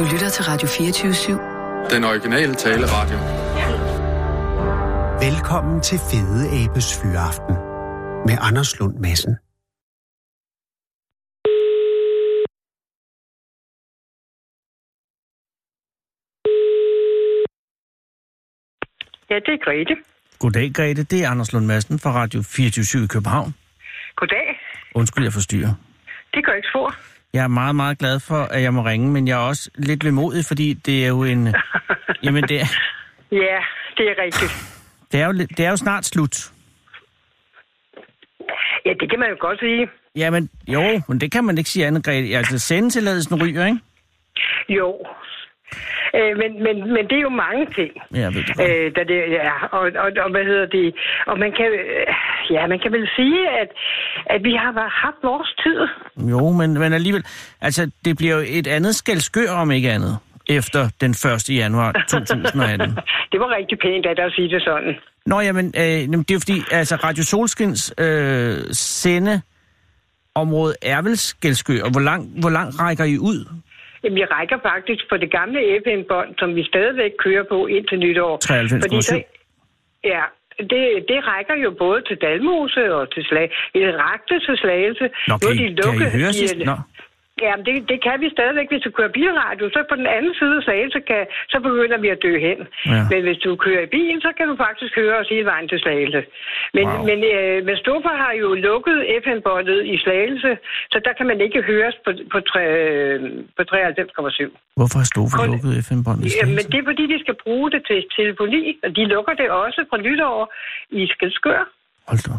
Du lytter til Radio 24-7. Den originale taleradio. Velkommen til Fede Abes Fyraften med Anders Lund Madsen. Ja, det er Grete. Goddag, Grete. Det er Anders Lund Madsen fra Radio 24 i København. Goddag. Undskyld, jeg forstyrrer. Det gør ikke spor. Jeg er meget, meget glad for, at jeg må ringe, men jeg er også lidt vemodig, fordi det er jo en... Jamen, det er, Ja, det er rigtigt. det er, jo, det er jo snart slut. Ja, det kan man jo godt sige. Jamen, jo, men det kan man ikke sige andet, Grete. Altså, sendetilladelsen ryger, ikke? Jo. Øh, men, men, men det er jo mange ting. Ja, ved det. Øh, da det, ja, og, og, og, hvad hedder det? Og man kan, øh, ja, man kan vel sige, at, at vi har haft vores tid. Jo, men, men alligevel... Altså, det bliver jo et andet skældskør, om ikke andet, efter den 1. januar 2018. det var rigtig pænt af dig at sige det sådan. Nå, jamen, øh, jamen, det er jo fordi, altså, Radio Solskins øh, sendeområde er vel skældskør, og hvor langt hvor lang rækker I ud? Jamen, jeg rækker faktisk på det gamle FN-bånd, som vi stadigvæk kører på indtil nytår. 93,7. Fordi der- Ja, det, det rækker jo både til Dalmose og til Slag. Rakte til Slagelse. Nå, kan I, de kan I høre sidst? Nå. Ja, det, det kan vi stadigvæk, hvis du kører bilradio. Så på den anden side af Slagelse, kan, så begynder vi at dø hen. Ja. Men hvis du kører i bil, så kan du faktisk høre os hele vejen til Slagelse. Men, Wow. men, øh, men Stoffer har jo lukket FN-båndet i Slagelse, så der kan man ikke høres på, på, tre, på 93,7. Hvorfor har Stofa Kun- lukket FM-båndet? i Ja, men Slagelse? det er fordi, de skal bruge det til telefoni, og de lukker det også fra nytår i Skelskør. Hold da.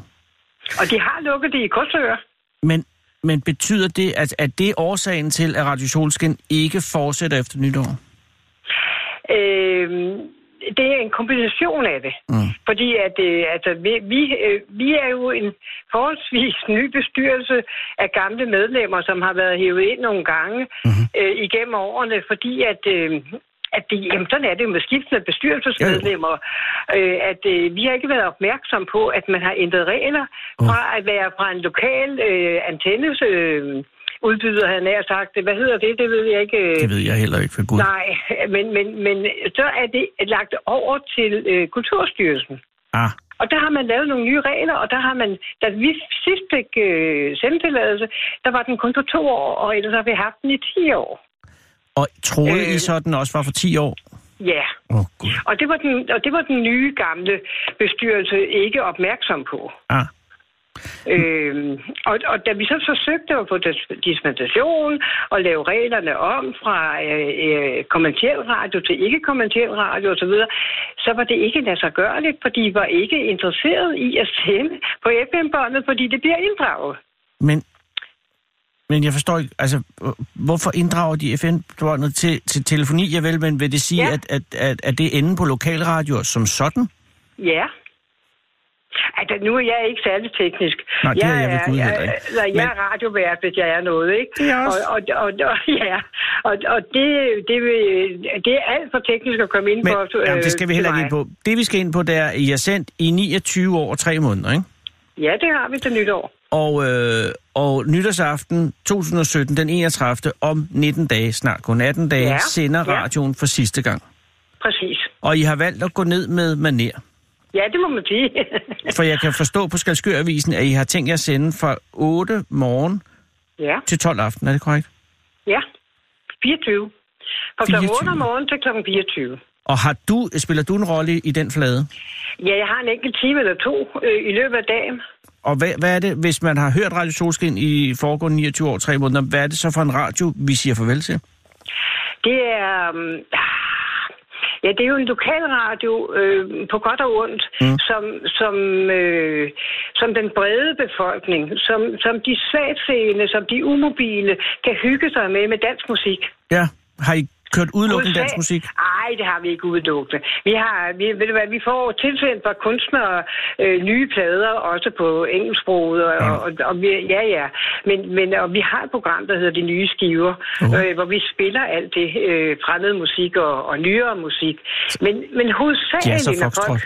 Og de har lukket det i Korsør. Men, men betyder det, at, at det er årsagen til, at Radio Solskin ikke fortsætter efter nytår? Øh, det er en kombination af det. Mm. Fordi at, øh, altså, vi, vi, øh, vi er jo en forholdsvis ny bestyrelse af gamle medlemmer, som har været hævet ind nogle gange mm-hmm. øh, igennem årene, fordi at... Øh, at det, jamen, sådan er det jo med skiftende bestyrelsesmedlemmer, øh, at øh, vi har ikke været opmærksom på, at man har ændret regler fra at være fra en lokal øh, antennes øh, udbyder, han nær sagt. Hvad hedder det? Det ved jeg ikke. øh, Det ved jeg heller ikke, for Gud. Nej, men, men, men så er det lagt over til øh, Kulturstyrelsen. Ah, Og der har man lavet nogle nye regler, og der har man, da vi sidst fik øh, sendetilladelse, der var den kun på to år, og ellers har vi haft den i 10 år. Og troede Øh. I så, den også var for 10 år? Ja, oh, Gud. og det, var den, og det var den nye gamle bestyrelse ikke opmærksom på. Ah, Øhm, og, og da vi så forsøgte at få dis- dispensation og lave reglerne om fra øh, øh, kommerciel radio til ikke-kommerciel radio osv., så var det ikke lade sig gørligt, fordi de var ikke interesseret i at sende på FM-båndet, fordi det bliver inddraget. men, men jeg forstår ikke, altså, øh, hvorfor inddrager de FN-båndet til, til telefoni? Ja vel, men vil det sige, Ja. at, at, at, at det er enden på lokalradioer som sådan? Ja. Altså, nu er jeg ikke særlig teknisk. Nej, det er jeg ved Gud jeg. Altså, jeg Men- er radiovært, hvis jeg er noget, ikke? Det er jeg også. Og, og, og, og, ja, og, og det, det, vil- det er alt for teknisk at komme ind Men, på. jamen, det skal vi øh, heller ikke ind på. Det vi skal ind på, det er, I har sendt i 29 år og 3 måneder, ikke? Ja, det har vi til nytår. Og, øh, og nytårsaften 2017, den 31. om 19 dage, snart kun 18 dage, Ja, sender ja. radioen for sidste gang. Præcis. Og I har valgt at gå ned med maner. Ja, det må man sige. For jeg kan forstå på Skalskør-avisen, at I har tænkt jer at sende fra 8 morgen ja, til 12 aften. Er det korrekt? ja. 24. Fra kl. 24. 8 om morgenen til kl. 24. Og har du, spiller du en rolle i den flade? Ja, jeg har en enkelt time eller to øh, i løbet af dagen. Og hvad, hvad er det, hvis man har hørt Radio Solskin i foregående 29 år og 3 måneder, hvad er det så for en radio, vi siger farvel til? Det er... Um, ja, det er jo en lokalradio øh, på godt og ondt, mm. som, som, øh, som den brede befolkning, som, som de svagtseende, som de umobile, kan hygge sig med med dansk musik. Ja, har I kørt udelukkende dansk musik? Nej, det har vi ikke udelukkende. Vi har, vi, ved du hvad, vi får tilsendt fra kunstnere øh, nye plader, også på engelsksproget, og, Ja. og, og, vi, ja, ja. Men, men og vi har et program, der hedder De Nye Skiver, Uh. øh, hvor vi spiller alt det øh, fremmede musik og, og nyere musik. Men, men hovedsageligt, og når folk...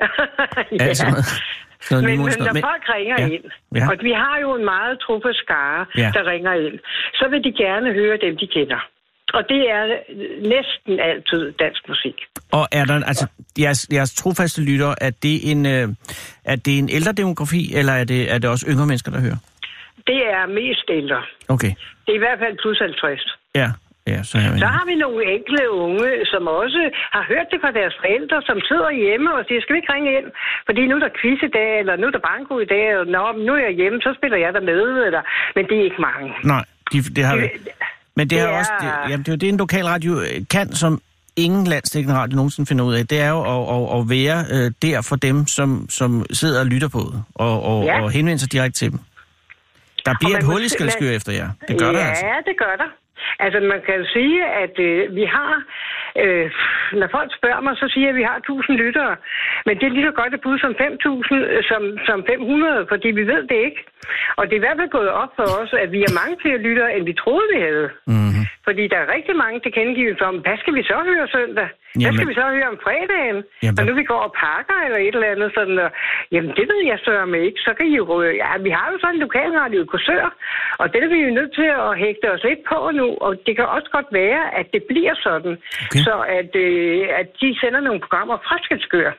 ja. Altså, Men, men når Men- folk ringer ja, ind, ja. og vi har jo en meget trofast skare, Ja. der ringer ind, så vil de gerne høre dem, de kender. Og det er næsten altid dansk musik. Og er der, altså, jeres, jeres trofaste lytter, er det en, øh, er det en ældre demografi, eller er det, er det også yngre mennesker, der hører? Det er mest ældre. Okay. Det er i hvert fald plus 50. Ja, ja, så jeg Så har vi nogle enkle unge, som også har hørt det fra deres forældre, som sidder hjemme og siger, skal vi ikke ringe ind? Fordi nu er der quiz i dag, eller nu er der banko i dag, og Nå, nu er jeg hjemme, så spiller jeg der med. Eller... Men det er ikke mange. Nej, de, det har Det- Men det, det har er- også, det, jamen, det er jo det, en lokalradio øh, kan, som ingen landstækkende radio nogensinde finder ud af. Det er jo at, at, at være øh, der for dem, som, som sidder og lytter på det, og, og, Ja. og henvender sig direkte til dem. Der bliver et hul i skældskør efter jer. Det gør ja, der altså. Ja, det gør der. Altså, man kan jo sige, at øh, vi har... Øh, når folk spørger mig, så siger jeg, at vi har 1000 lyttere. Men det er lige så godt et bud som 5.000, øh, som, som 500, fordi vi ved det ikke. Og det er i hvert fald gået op for os, at vi har mange flere lyttere, end vi troede, vi havde. Mm-hmm. Fordi der er rigtig mange tilkendegivelser om, hvad skal vi så høre søndag? Hvad Jamen- skal vi så høre om fredagen? Jamen, og hvad- nu vi går og pakker eller et eller andet sådan, og, jamen det ved jeg så om ikke. Så kan I jo, ja, vi har jo sådan en lokalradio i Korsør, og det er vi jo nødt til at hægte os lidt på nu, og det kan også godt være, at det bliver sådan, Okay. Så at, øh, at de sender nogle programmer fra Skelskør.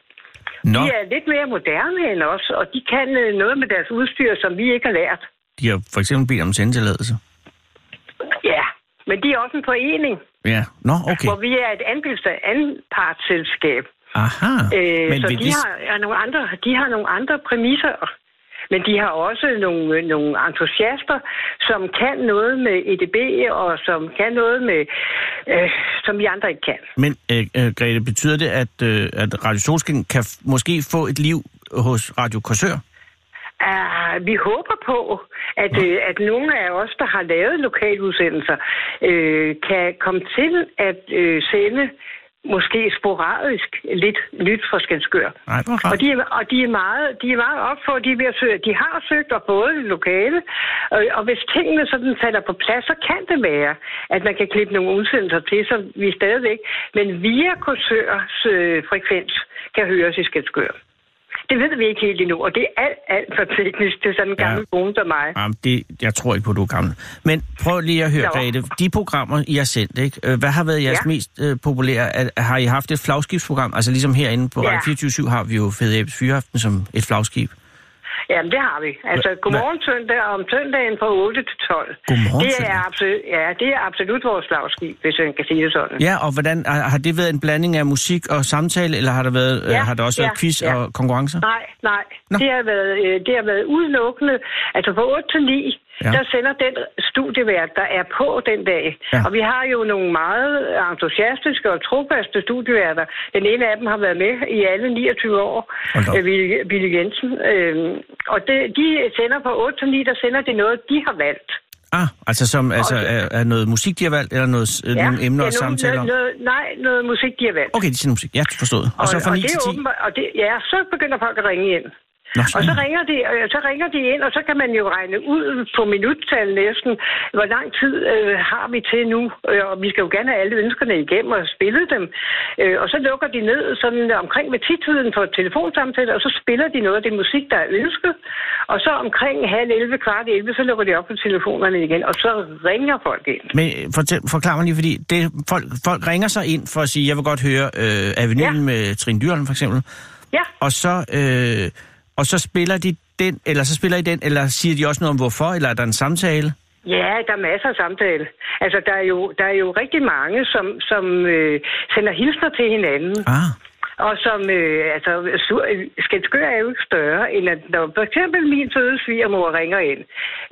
Nå, De er lidt mere moderne end os, og de kan øh, noget med deres udstyr, som vi ikke har lært. de har for eksempel bedt om sendetilladelse. Ja, men de er også en forening. Ja, nå, okay. hvor vi er et andelst- anpartsselskab. Aha, Øh, men så de, det... har, er nogle andre, de har nogle andre præmisser. Men de har også nogle, nogle entusiaster, som kan noget med EDB, og som kan noget med, øh, som vi andre ikke kan. Men øh, øh, Grete, betyder det, at, øh, at Radio Solskin kan måske få et liv hos Radio Korsør? Uh, vi håber på, at, øh, at nogle af os, der har lavet lokaludsendelser, øh, kan komme til at øh, sende måske sporadisk lidt nyt fra hvor Og de, er, og de er meget, de er meget op for, de, er søge, de har søgt og fået et lokale, og, og hvis tingene sådan falder på plads, så kan det være, at man kan klippe nogle udsendelser til, så vi stadigvæk, men via Korsørs øh, frekvens kan høres i Skelskør. Det ved vi ikke helt endnu, og det er alt, alt for teknisk til sådan en Ja. gammel kone som mig. Jamen, det, jeg tror ikke på, du er gammel. Men prøv lige at høre. Grete. De programmer, I har sendt, ikke? Øh, hvad har været jeres Ja. mest øh, populære? Er, har I haft et flagskibsprogram? Altså ligesom herinde på Ja. Radio 24 har vi jo Fede Abes Fyraften som et flagskib. Jamen, det har vi. Altså, Hva- godmorgen søndag om søndagen fra 8 til 12. Godmorgen det er absolut, Ja, det er absolut vores flagskib, hvis man kan sige det sådan. Ja, og hvordan, har, det været en blanding af musik og samtale, eller har, der været, Ja, øh, har der også ja, været quiz ja. og konkurrencer? Nej, nej. Nå. Det har, været, øh, det har været udelukkende. Altså fra 8 til 9, Ja. der sender den studievært, der er på den dag. Ja. Og vi har jo nogle meget entusiastiske og trofaste studieværter. Den ene af dem har været med i alle 29 år, øh, Ville, Ville Jensen. Øhm, og det, de sender fra 8 til 9, der sender de noget, de har valgt. Ah, altså som altså, er, er noget musik, de har valgt, eller noget, ja, nogle emner det og er samtaler? Noget, nej, noget musik, de har valgt. Okay, de sender musik. Ja, forstået. Og, så fra og 9 det til er 10? åbenbart, og det, ja, så begynder folk at ringe ind. Nå, Og så ringer, de, øh, så ringer de ind, og så kan man jo regne ud på minuttal næsten, hvor lang tid øh, har vi til nu. Øh, og vi skal jo gerne have alle ønskerne igennem og spille dem. Øh, og så lukker de ned sådan omkring ved tidtiden for telefonsamtaler, og så spiller de noget af det musik, der er ønsket. Og så omkring halv 11, kvart 11, så lukker de op på telefonerne igen, og så ringer folk ind. Men øh, fortæl, forklar mig lige, fordi det, folk, folk ringer sig ind for at sige, jeg vil godt høre øh, Avenuen Ja. med Trine Dyrholm for eksempel, Ja, og så, øh, og så spiller de den, eller så spiller I den, eller siger de også noget om hvorfor, eller er der en samtale? Ja, der er masser af samtale. Altså, der er jo, der er jo rigtig mange, som, som øh, sender hilsner til hinanden. Ah, Og som, øh, altså, Skælskør er jo ikke større, end at når for eksempel min søde svigermor ringer ind,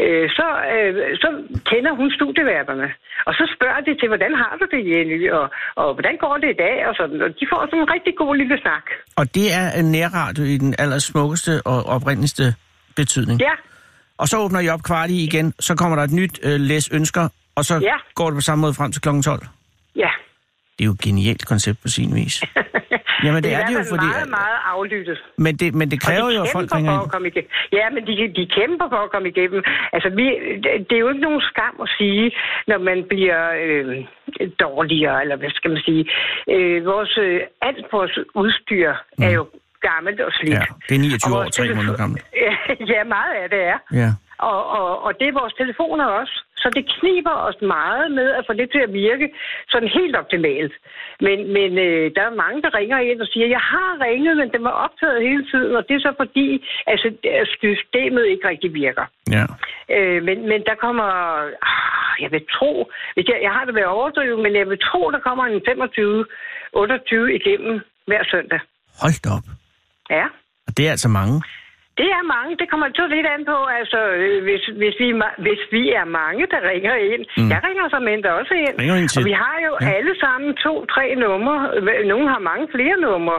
øh, så, øh, så kender hun studieværterne. Og så spørger de til, hvordan har du det, Jenny, og, og hvordan går det i dag, og sådan. Og de får sådan en rigtig god lille snak. og det er nærradio i den allersmukkeste og oprindeligste betydning. Ja, Og så åbner I op kvart i igen, så kommer der et nyt øh, læs ønsker, og så Ja. går det på samme måde frem til kl. 12. ja. Det er jo et genialt koncept på sin vis. Jamen, det er er i det jo, fordi- meget, meget aflyttet. Men det, men det kræver de jo, at folk ringer for at komme igennem. Ja, men de, de kæmper for at komme igennem. Altså, vi, det, det er jo ikke nogen skam at sige, når man bliver øh, dårligere, eller hvad skal man sige. Øh, vores, øh, alt vores udstyr mm. er jo gammelt og slidt. Ja, det er 29 Og år, vores tre telefon- måneder gammelt. ja, meget af det er. Ja. Og, og, og det er vores telefoner også. Så det kniber os meget med at få det til at virke sådan helt optimalt. Men, men øh, der er mange, der ringer ind og siger, jeg har ringet, men det var optaget hele tiden, og det er så fordi, altså, systemet ikke rigtig virker. Ja. Øh, men, men der kommer, ah, jeg vil tro, hvis jeg, jeg har det været overdrivet, men jeg vil tro, der kommer en 25-28 igennem hver søndag. Hold da op. Ja. Og det er altså mange. Det er mange. Det kommer til lidt an på, altså, øh, hvis, hvis, vi, hvis vi er mange, der ringer ind. Mm. Jeg ringer som end også ind. Ringer ind til- Og vi har jo Ja. alle sammen to-tre numre. Nogle har mange flere numre.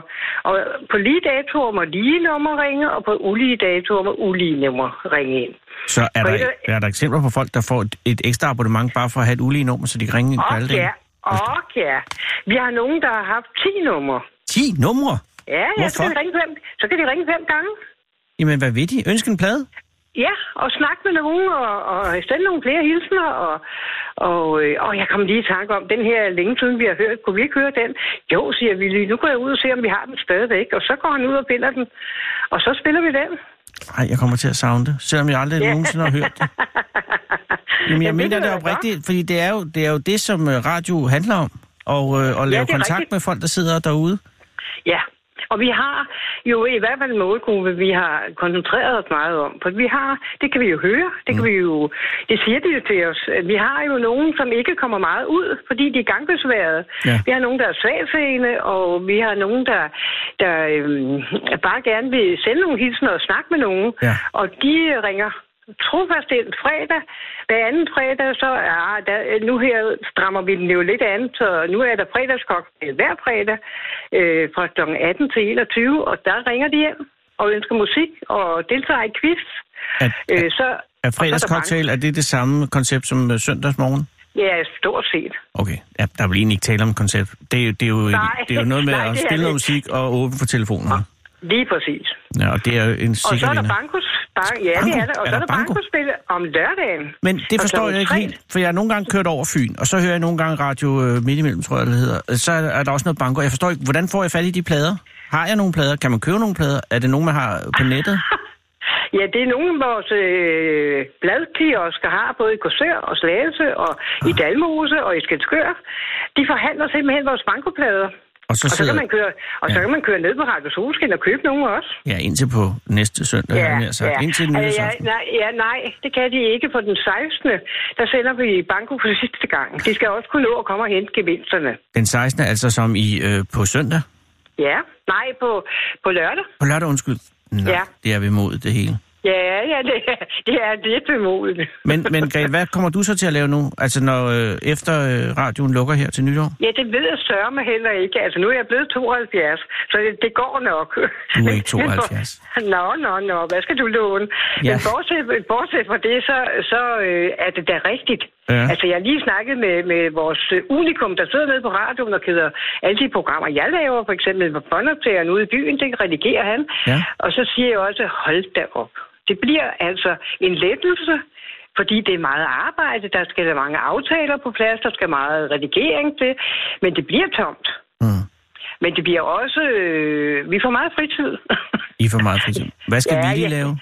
Og på lige datoer må lige numre ringe, og på ulige datoer må ulige numre ringe ind. Så er der, er der eksempler på folk, der får et, et ekstra abonnement bare for at have et ulige nummer, så de kan ringe ind på alle dage? ja, og ja. Vi har nogen, der har haft 10 numre. 10 numre? Ja, ja, så Hvorfor? kan, de ringe fem, så kan de ringe fem gange. Jamen, hvad ved de? Ønske en plade? Ja, og snakke med nogen, og, og sende nogle flere hilsner, og, og, øh, og jeg kom lige i tanke om, den her er længe siden, vi har hørt, kunne vi ikke høre den? Jo, siger vi lige, nu går jeg ud og ser, om vi har den stadigvæk, og så går han ud og finder den, og så spiller vi den. Nej, jeg kommer til at savne det, selvom jeg aldrig Ja. nogensinde har hørt det. Jamen, jeg det mener det være oprigtigt, fordi det er, jo, det er jo det, som øh, radio handler om. Og, øh, at lave det er kontakt rigtigt. med folk, der sidder derude. Ja, og vi har jo i hvert fald en målgruppe, vi har koncentreret os meget om. For vi har, det kan vi jo høre, det kan vi jo, det siger de jo til os. Vi har jo nogen, som ikke kommer meget ud, fordi de er gangbesværede. Ja. Vi har nogen, der er svagseende, og vi har nogen, der, der øhm, bare gerne vil sende nogle hilsener og snakke med nogen. Ja. Og de ringer trofast ind fredag. Hver anden fredag, så ja, der, nu her strammer vi den jo lidt an, så nu er der fredagskocktail hver fredag øh, fra kl. 18 til 21, og der ringer de hjem og ønsker musik og deltager i quiz. At, Øh, så, er og er fredagscocktail, er det det samme koncept som øh, søndagsmorgen? Ja, stort set. Okay, ja, der vil egentlig ikke tale om koncept. Det, er jo- det, er jo, Nej, det er jo noget med nej, at spille noget musik og åbne for telefonen. Lige præcis. Ja, og det er jo en Og så sikker er der vinder. bankos. Ban- ja, Banko? det er der. Og Er så er der der banko? bankospil om lørdagen. Men det forstår jeg ikke tre. helt, for jeg har nogle gange kørt over Fyn, og så hører jeg nogle gange radio øh, midt imellem, tror jeg, det hedder. Så er, er der også noget banko. Jeg forstår ikke, hvordan får jeg fat i de plader? Har jeg nogle plader? Kan man købe nogle plader? Er det nogen, man har på nettet? Ja, det er nogle af vores øh, bladkiosker har, både i Korsør og Slagelse og i Dalmose og i Skelskør. De forhandler simpelthen vores bankoplader. Og så Og så sidder... kan man køre, og så Ja. kan man køre ned på Radio Solskin og købe nogle også. Ja, indtil på næste søndag, ja, ja. sagt. Indtil den Altså, ja, nej, ja, nej, det kan de ikke. På den 16. der sender vi banko for sidste gang. De skal også kunne nå at komme og hente gevinsterne. Den 16. altså som i øh, på søndag? Ja, nej, på, på lørdag. På lørdag, undskyld. Nå, Ja. det er vi imod det hele. Ja, ja, det er, det er lidt bemodigt. Men, men Grete, hvad kommer du så til at lave nu? Altså når øh, efter øh, radioen lukker her til nytår? Ja, det ved jeg sørge mig heller ikke. Altså, nu er jeg blevet 72, så det, det går nok. Du er ikke 72. Nå, nå, nå. Hvad skal du låne? Ja. Men bortset, bortset fra det, så, så øh, er det da rigtigt. Ja. Altså, jeg har lige snakket med, med vores øh, unikum, der sidder nede på radioen og keder alle de programmer, jeg laver. For eksempel med båndoptageren ude i byen, det redigerer han. Ja. Og så siger jeg også, hold da op. Det bliver altså en lettelse, fordi det er meget arbejde. Der skal der mange aftaler på plads, der skal meget redigering til. Men det bliver tomt. Mm. Men det bliver også... Øh, vi får meget fritid. I får meget fritid. Hvad skal Ja, ja, Willy ja. lave?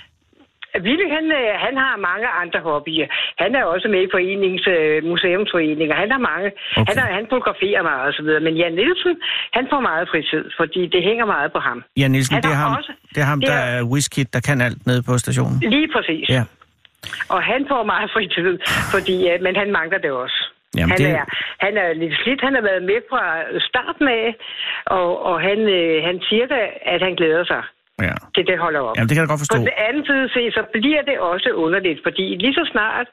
Ville, han, øh, han har mange andre hobbyer. Han er også med i forenings, øh, museumsforeninger. Han har mange. Okay. Han, er, han fotograferer meget og så videre. Men Jan Nielsen, han får meget fritid, fordi det hænger meget på ham. Ja, Nielsen, Han det er har ham, også- det er ham der er- er whisky, der kan alt nede på stationen. Lige præcis. Ja. Og han får meget fritid, fordi, øh, men han mangler det også. Jamen, han, det- er, han er lidt slidt. Han har været med fra starten af, og, og han, øh, han siger da, at han glæder sig Ja. til det holder op. Jamen, det kan jeg godt forstå. På den anden side se, så bliver det også underligt, fordi lige så snart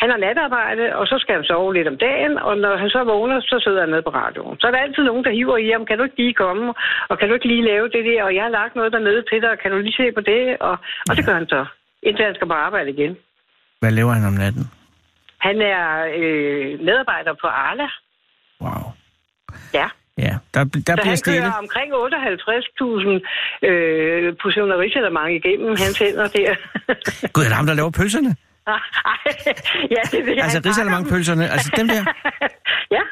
han har natarbejde, og så skal han sove lidt om dagen, og når han så vågner, så sidder han nede på radioen. Så er der altid nogen, der hiver i ham, kan du ikke lige komme, og kan du ikke lige lave det der, og jeg har lagt noget dernede til dig, og kan du lige se på det, og, og det gør han så, indtil han skal på arbejde igen. Hvad laver han om natten? Han er øh, medarbejder på Arla. Wow. Ja. Ja, der, der Så bliver han stille. kører omkring 58.000 øh, portioner igennem hans hænder der. Gud, er det ham, der laver pølserne? Ej, ja, det vil jeg Altså risalemangpølserne, altså dem der? ja.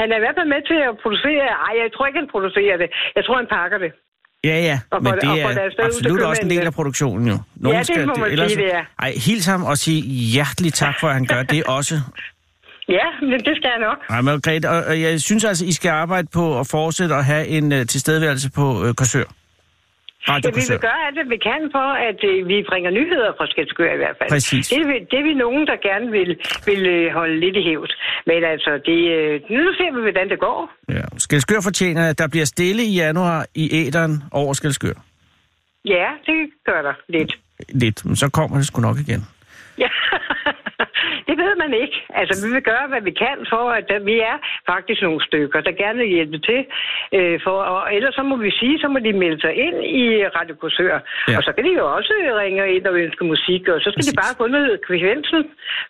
Han er i hvert fald med til at producere... Ej, jeg tror ikke, han producerer det. Jeg tror, han pakker det. Ja, ja, Og men det og få er til absolut også en del af produktionen jo. Nogen Ja, det må man sige, det er. Ej, hils ham og sige hjertelig tak for, at han gør det også. Ja, men det skal jeg nok. Nej, Margrethe, og, og jeg synes altså, I skal arbejde på at fortsætte at have en uh, tilstedeværelse på uh, Korsør. Ja, vi vil gøre alt, hvad vi kan for, at øh, vi bringer nyheder fra Skelskør i hvert fald. Præcis. Det, er vi- det vi nogen, der gerne vil, vil øh, holde lidt i hævd. Men altså, det, øh, nu ser vi, hvordan det går. Ja. Skelskør fortjener, at der bliver stille i januar i æderen over Skelskør. Ja, det gør der lidt. Lidt, men så kommer det sgu nok igen. Ja, det ved man ikke. Altså, vi vil gøre, hvad vi kan for, at der, vi er faktisk nogle stykker, der gerne vil hjælpe til. Øh, for, og ellers så må vi sige, så må de melde sig ind i Radio Korsør. Ja. Og så kan de jo også ringe ind og ønske musik, og så skal Præcis. de bare få noget kvikensen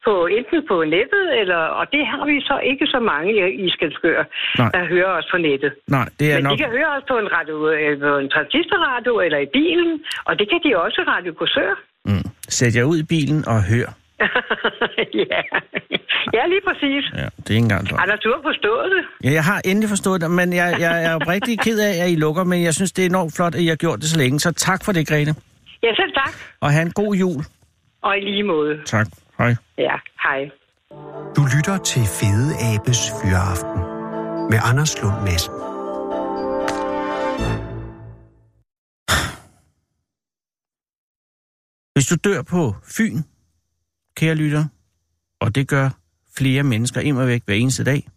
på, enten på nettet, eller, og det har vi så ikke så mange i, Skelskør, Nej. der hører os på nettet. Nej, det er Men nok... de kan høre os på en, radio, øh, på en transistorradio eller i bilen, og det kan de også Radio Korsør. Mm. Sæt jer ud i bilen og hør. ja. ja, lige præcis. Ja, det er ikke engang Anders, du har forstået det. Ja, jeg har endelig forstået det, men jeg, jeg er oprigtig ked af, at I lukker, men jeg synes, det er enormt flot, at I har gjort det så længe. Så tak for det, Grete. Ja, selv tak. Og have en god jul. Og i lige måde. Tak. Hej. Ja, hej. Du lytter til Fede Abes Fyraften med Anders Lund Madsen. Hvis du dør på Fyn, kære lytter, og det gør flere mennesker immer væk hver eneste dag,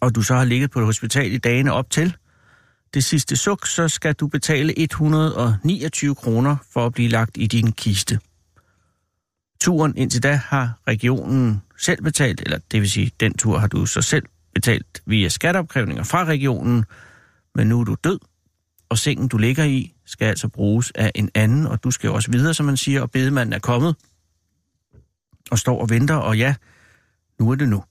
og du så har ligget på et hospital i dagene op til det sidste suk, så skal du betale 129 kroner for at blive lagt i din kiste. Turen indtil da har regionen selv betalt, eller det vil sige, den tur har du så selv betalt via skatteopkrævninger fra regionen, men nu er du død, og sengen du ligger i skal altså bruges af en anden, og du skal jo også videre, som man siger, og bedemanden er kommet og står og venter, og ja, nu er det nu.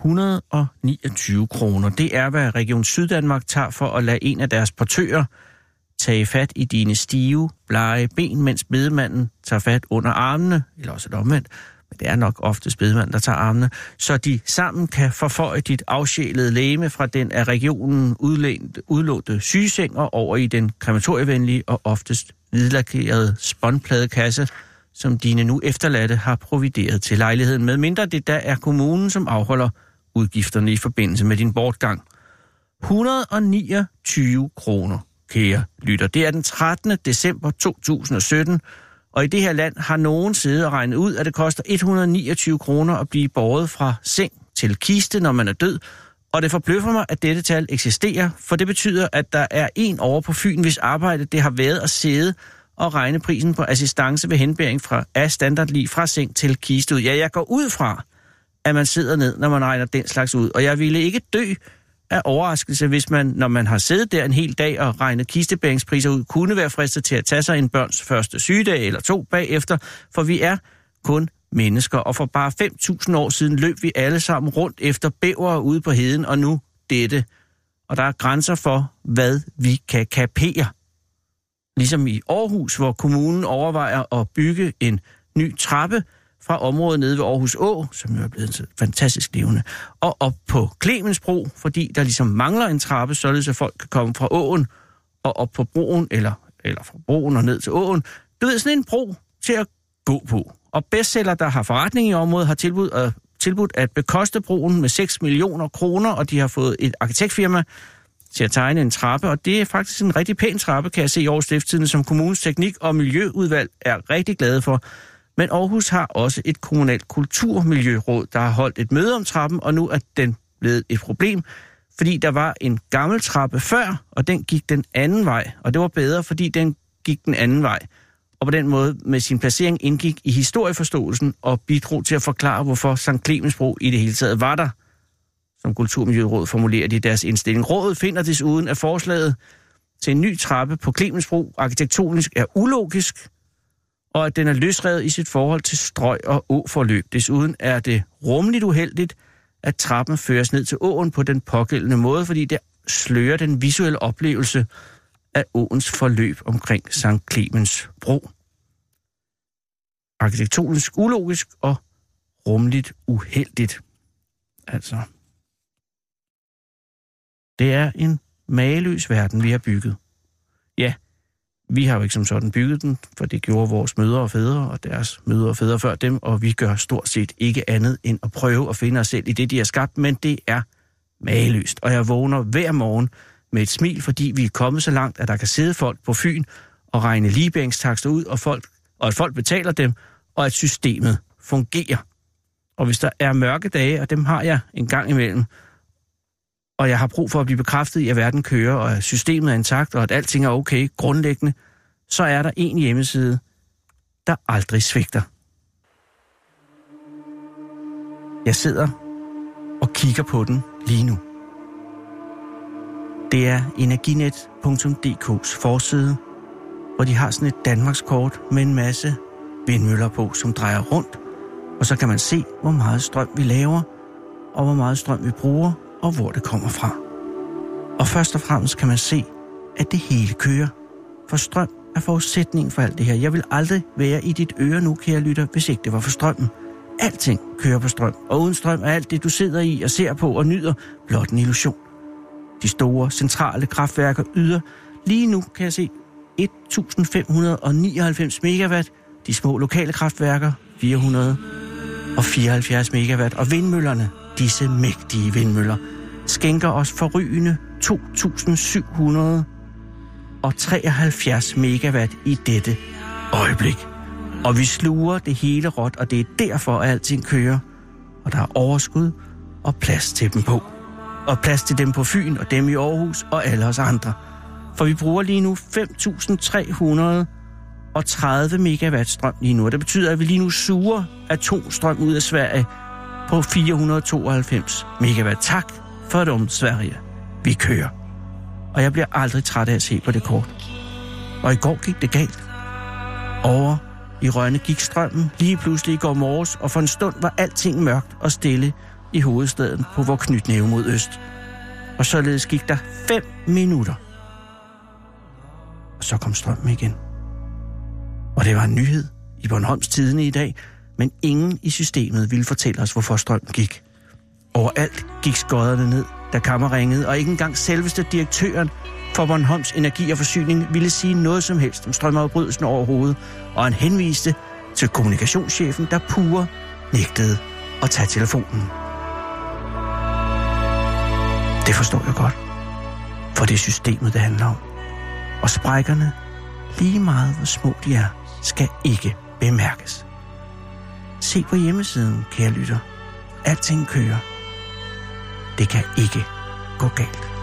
129 kroner, det er, hvad Region Syddanmark tager for at lade en af deres portører tage fat i dine stive, blege ben, mens bedemanden tager fat under armene, eller også et omvendt, men det er nok ofte bedemanden, der tager armene, så de sammen kan forføje dit afsjælede læme fra den af regionen udlånte sygeseng og over i den krematorievenlige og oftest hvidlakerede spåndpladekasse, som dine nu efterladte har provideret til lejligheden, med mindre det der er kommunen, som afholder udgifterne i forbindelse med din bortgang. 129 kroner, kære lytter. Det er den 13. december 2017, og i det her land har nogen siddet og regnet ud, at det koster 129 kroner at blive båret fra seng til kiste, når man er død. Og det forbløffer mig, at dette tal eksisterer, for det betyder, at der er en over på Fyn, hvis arbejde det har været at sidde og regne prisen på assistance ved henbæring fra af standardlig fra seng til kiste ud. Ja, jeg går ud fra, at man sidder ned, når man regner den slags ud. Og jeg ville ikke dø af overraskelse, hvis man, når man har siddet der en hel dag og regnet kistebæringspriser ud, kunne være fristet til at tage sig en børns første sygedag eller to bagefter, for vi er kun mennesker, og for bare 5.000 år siden løb vi alle sammen rundt efter bæver ude på heden, og nu dette. Og der er grænser for, hvad vi kan kapere. Ligesom i Aarhus, hvor kommunen overvejer at bygge en ny trappe fra området nede ved Aarhus Å, som jo er blevet så fantastisk levende, og op på Clemensbro, fordi der ligesom mangler en trappe, således at folk kan komme fra åen og op på broen, eller, eller fra broen og ned til åen. Du ved, sådan en bro til at gå på. Og bestseller, der har forretning i området, har tilbudt, at, øh, tilbudt at bekoste broen med 6 millioner kroner, og de har fået et arkitektfirma til at tegne en trappe, og det er faktisk en rigtig pæn trappe, kan jeg se i Aarhus Stiftstidende, som kommunens teknik- og miljøudvalg er rigtig glade for. Men Aarhus har også et kommunalt kulturmiljøråd, der har holdt et møde om trappen, og nu er den blevet et problem, fordi der var en gammel trappe før, og den gik den anden vej, og det var bedre, fordi den gik den anden vej. Og på den måde med sin placering indgik i historieforståelsen og bidrog til at forklare, hvorfor St. Clemensbro i det hele taget var der, som Kulturmiljørådet formulerer det i deres indstilling. Rådet finder desuden, at forslaget til en ny trappe på Clemensbro arkitektonisk er ulogisk, og at den er løsrevet i sit forhold til strøg og åforløb. Desuden er det rumligt uheldigt, at trappen føres ned til åen på den pågældende måde, fordi det slører den visuelle oplevelse af åens forløb omkring St. Clemens Bro. Arkitektonisk ulogisk og rumligt uheldigt. Altså, det er en mageløs verden, vi har bygget. Ja, vi har jo ikke som sådan bygget den, for det gjorde vores mødre og fædre og deres mødre og fædre før dem, og vi gør stort set ikke andet end at prøve at finde os selv i det, de har skabt, men det er mageløst. Og jeg vågner hver morgen med et smil, fordi vi er kommet så langt, at der kan sidde folk på Fyn og regne ligebængstakster ud, og, folk, og at folk betaler dem, og at systemet fungerer. Og hvis der er mørke dage, og dem har jeg en gang imellem, og jeg har brug for at blive bekræftet i, at verden kører, og at systemet er intakt, og at alting er okay grundlæggende, så er der en hjemmeside, der aldrig svigter. Jeg sidder og kigger på den lige nu. Det er energinet.dk's forside, hvor de har sådan et Danmarkskort med en masse vindmøller på, som drejer rundt, og så kan man se, hvor meget strøm vi laver, og hvor meget strøm vi bruger, og hvor det kommer fra. Og først og fremmest kan man se, at det hele kører. For strøm er forudsætningen for alt det her. Jeg vil aldrig være i dit øre nu, kære lytter, hvis ikke det var for strømmen. Alting kører på strøm, og uden strøm er alt det, du sidder i og ser på og nyder, blot en illusion. De store, centrale kraftværker yder lige nu, kan jeg se, 1599 megawatt. De små lokale kraftværker 474 megawatt. Og vindmøllerne, disse mægtige vindmøller, skænker os forrygende 2773 megawatt i dette øjeblik. Og vi sluger det hele råt, og det er derfor, at alting kører. Og der er overskud og plads til dem på. Og plads til dem på Fyn og dem i Aarhus og alle os andre. For vi bruger lige nu 5.330 megawatt strøm lige nu. Og det betyder, at vi lige nu suger atomstrøm ud af Sverige på 492 megawatt. Tak for dem, Sverige. Vi kører. Og jeg bliver aldrig træt af at se på det kort. Og i går gik det galt. Over i Rønne gik strømmen lige pludselig i går morges, og for en stund var alting mørkt og stille i hovedstaden på vor knytnæve mod øst. Og således gik der 5 minutter. Og så kom strømmen igen. Og det var en nyhed i Bornholms Tidene i dag, men ingen i systemet ville fortælle os, hvorfor strømmen gik. Overalt gik skodderne ned, da kammer ringede, og ikke engang selveste direktøren for Bornholms Energi og Forsyning ville sige noget som helst om strømafbrydelsen overhovedet, og han henviste til kommunikationschefen, der pure nægtede at tage telefonen. Det forstår jeg godt, for det er systemet, det handler om. Og sprækkerne, lige meget hvor små de er, skal ikke bemærkes. Se på hjemmesiden, kære lytter. Alting kører. Det kan ikke gå galt.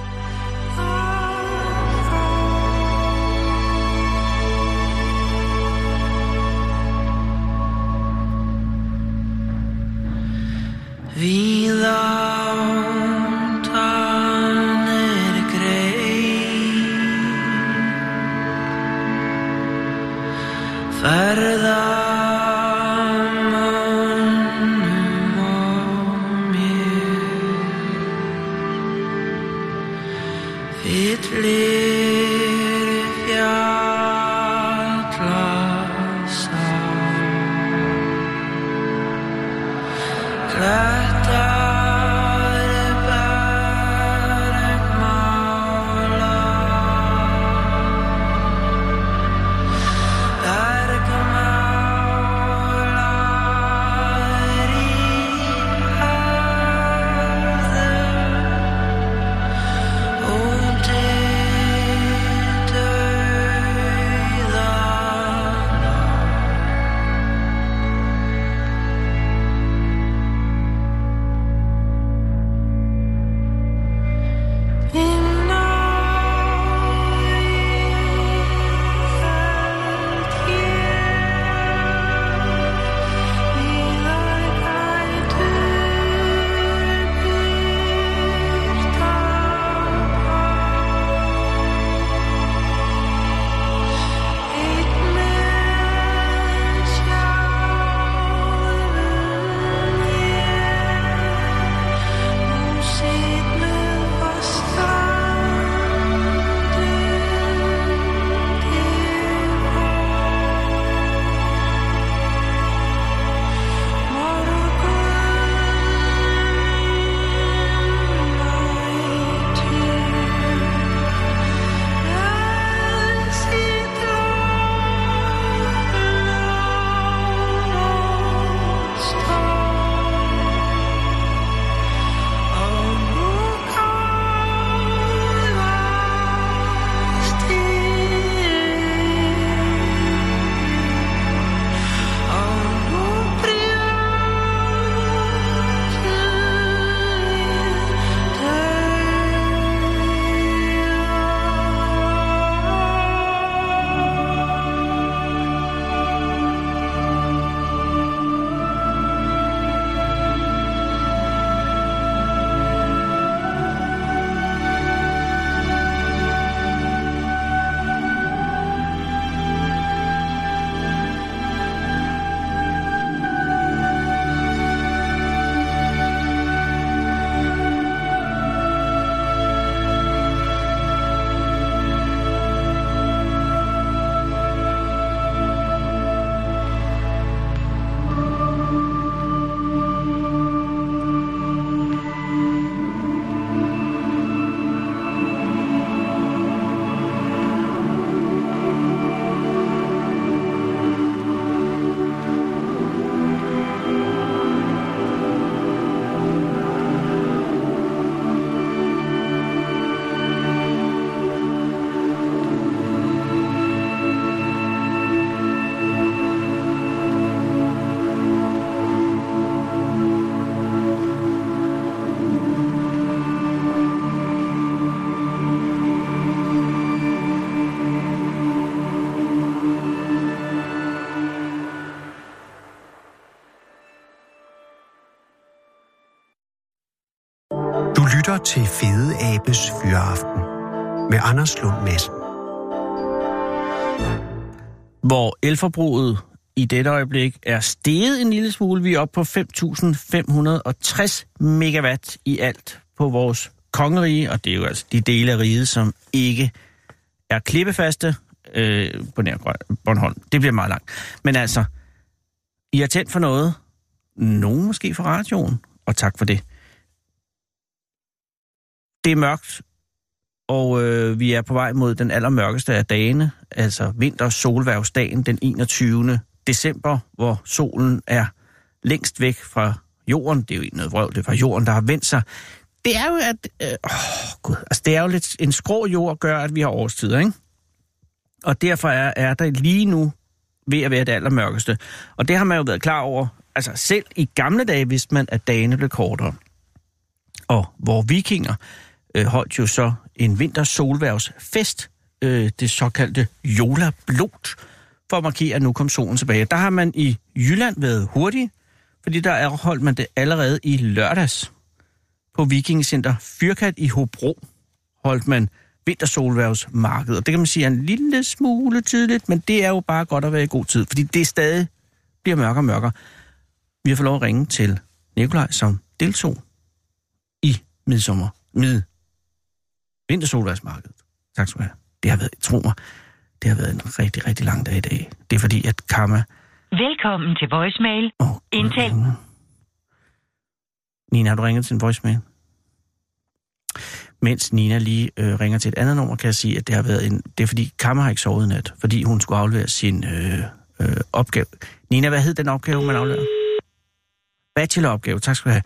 Lytter til Fede Abes Fyreaften med Anders Lund Madsen. Hvor elforbruget i dette øjeblik er steget en lille smule. Vi er oppe på 5.560 megawatt i alt på vores kongerige, og det er jo altså de dele af riget, som ikke er klippefaste øh, på nær Bornholm. Det bliver meget langt. Men altså, I har tændt for noget. Nogen måske for radioen, og tak for det. Det er mørkt, og øh, vi er på vej mod den allermørkeste af dagene, altså vinter solværvsdagen den 21. december, hvor solen er længst væk fra jorden. Det er jo ikke noget vrøvl, det er fra jorden, der har vendt sig. Det er jo, at, øh, åh, Gud, altså, det er jo lidt, en skrå jord gør, at vi har årstider, ikke? Og derfor er, er der lige nu ved at være det allermørkeste. Og det har man jo været klar over. Altså selv i gamle dage vidste man, at dagene blev kortere. Og hvor vikinger øh, holdt jo så en vintersolværvsfest, øh, det såkaldte Jola Blot, for at markere, at nu kom solen tilbage. Der har man i Jylland været hurtig, fordi der er holdt man det allerede i lørdags på Vikingcenter Fyrkat i Hobro. Holdt man vintersolværvsmarked. Og det kan man sige er en lille smule tidligt, men det er jo bare godt at være i god tid, fordi det stadig bliver mørkere og mørkere. Vi har fået lov at ringe til Nikolaj, som deltog i midsommer, mid vintersolværvsmarkedet. Tak skal du have. Det har været, tro mig, det har været en rigtig, rigtig lang dag i dag. Det er fordi, at Karma... Velkommen til voicemail. Oh, Indtal. Nina, har du ringet til en voicemail? Mens Nina lige øh, ringer til et andet nummer, kan jeg sige, at det har været en... Det er fordi, Kammer har ikke sovet i nat, fordi hun skulle aflevere sin øh, øh, opgave. Nina, hvad hed den opgave, man afleverer? Bacheloropgave, tak skal du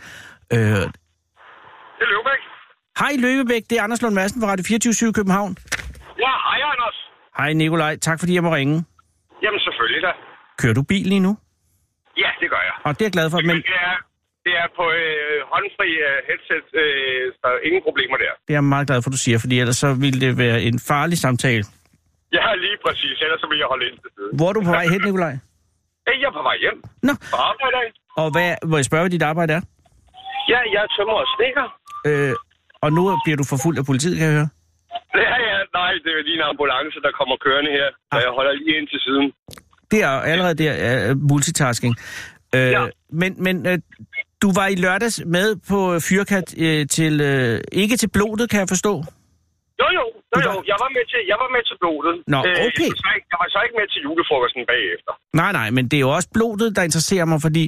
have. Øh. Hej Løbebæk, det er Anders Lund Madsen fra Radio 24 København. Ja, hej Anders. Hej Nikolaj, tak fordi jeg må ringe. Jamen selvfølgelig da. Kører du bil lige nu? Ja, det gør jeg. Og det er jeg glad for, men Det er, det er på øh, håndfri øh, headset, øh, så ingen problemer der. det er jeg meget glad for, du siger, fordi ellers så ville det være en farlig samtale. Ja, lige præcis. Ellers så vil jeg holde ind til siden. Hvor er du på vej hen, Nikolaj? Jeg er på vej hjem. Nå, På arbejde og hvad, må jeg spørge, hvad dit arbejde er? Ja, jeg er tømmer og stikker. Øh, og nu bliver du forfulgt af politiet, kan jeg høre. Ja, ja, nej, det er lige en ambulance, der kommer kørende her. Ah. jeg holder lige ind til siden. Det er allerede der uh, multitasking. Øh, Ja. Men, men øh, du var i lørdags med på Fyrkat øh, til, øh, ikke til blodet, kan jeg forstå. Jo, jo, jo, jo. Jeg var med til, jeg var med til blodet. Nå, okay. jeg, var så ikke, jeg var så ikke med til julefrokosten bagefter. Nej, nej, men det er jo også blodet, der interesserer mig, fordi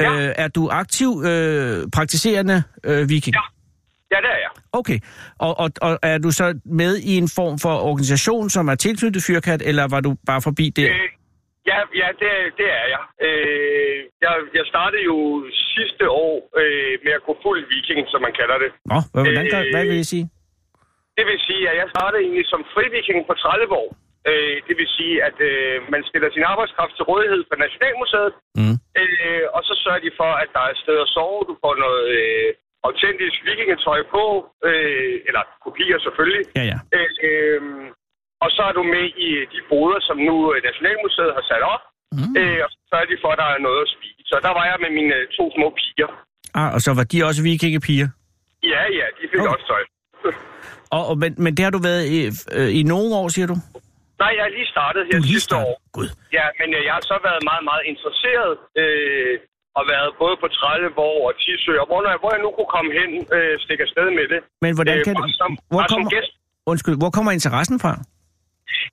Ja. øh, er du aktiv øh, praktiserende øh, viking? Ja. Ja, det er jeg. Okay, og, og, og er du så med i en form for organisation, som er tilknyttet Fyrkat, eller var du bare forbi der? Øh, ja, ja det, det er jeg. Øh, jeg. Jeg startede jo sidste år øh, med at gå fuld viking, som man kalder det. Nå, hvad, hvordan, øh, hvad vil jeg sige? Det vil sige, at jeg startede egentlig som friviking på Trelleborg. Øh, det vil sige, at øh, man stiller sin arbejdskraft til rådighed for Nationalmuseet, Mm. øh, og så sørger de for, at der er et sted at sove. Du får noget øh, autentisk vikingetøj på, øh, eller kopier selvfølgelig. Ja, ja. Øh, øh, og så er du med i de boder, som nu øh, Nationalmuseet har sat op. Mm. Øh, og så sørger de for, at der er noget at spise. Så der var jeg med mine øh, to små piger. Ah, og så var de også vikingepiger? Ja, ja, de fik Okay. også tøj. Og, og, men, men det har du været i, øh, i nogle år, siger du? Nej, jeg er lige startet her er sidste år. Gud. Ja, men øh, jeg har så været meget, meget interesseret. Øh, og været både på Trelleborg og Tisø, og hvor, hvor jeg nu kunne komme hen, øh, stikke afsted med det. Men hvordan Øh, kan det... som, Hvor bare som kommer, gæst. undskyld, hvor kommer interessen fra?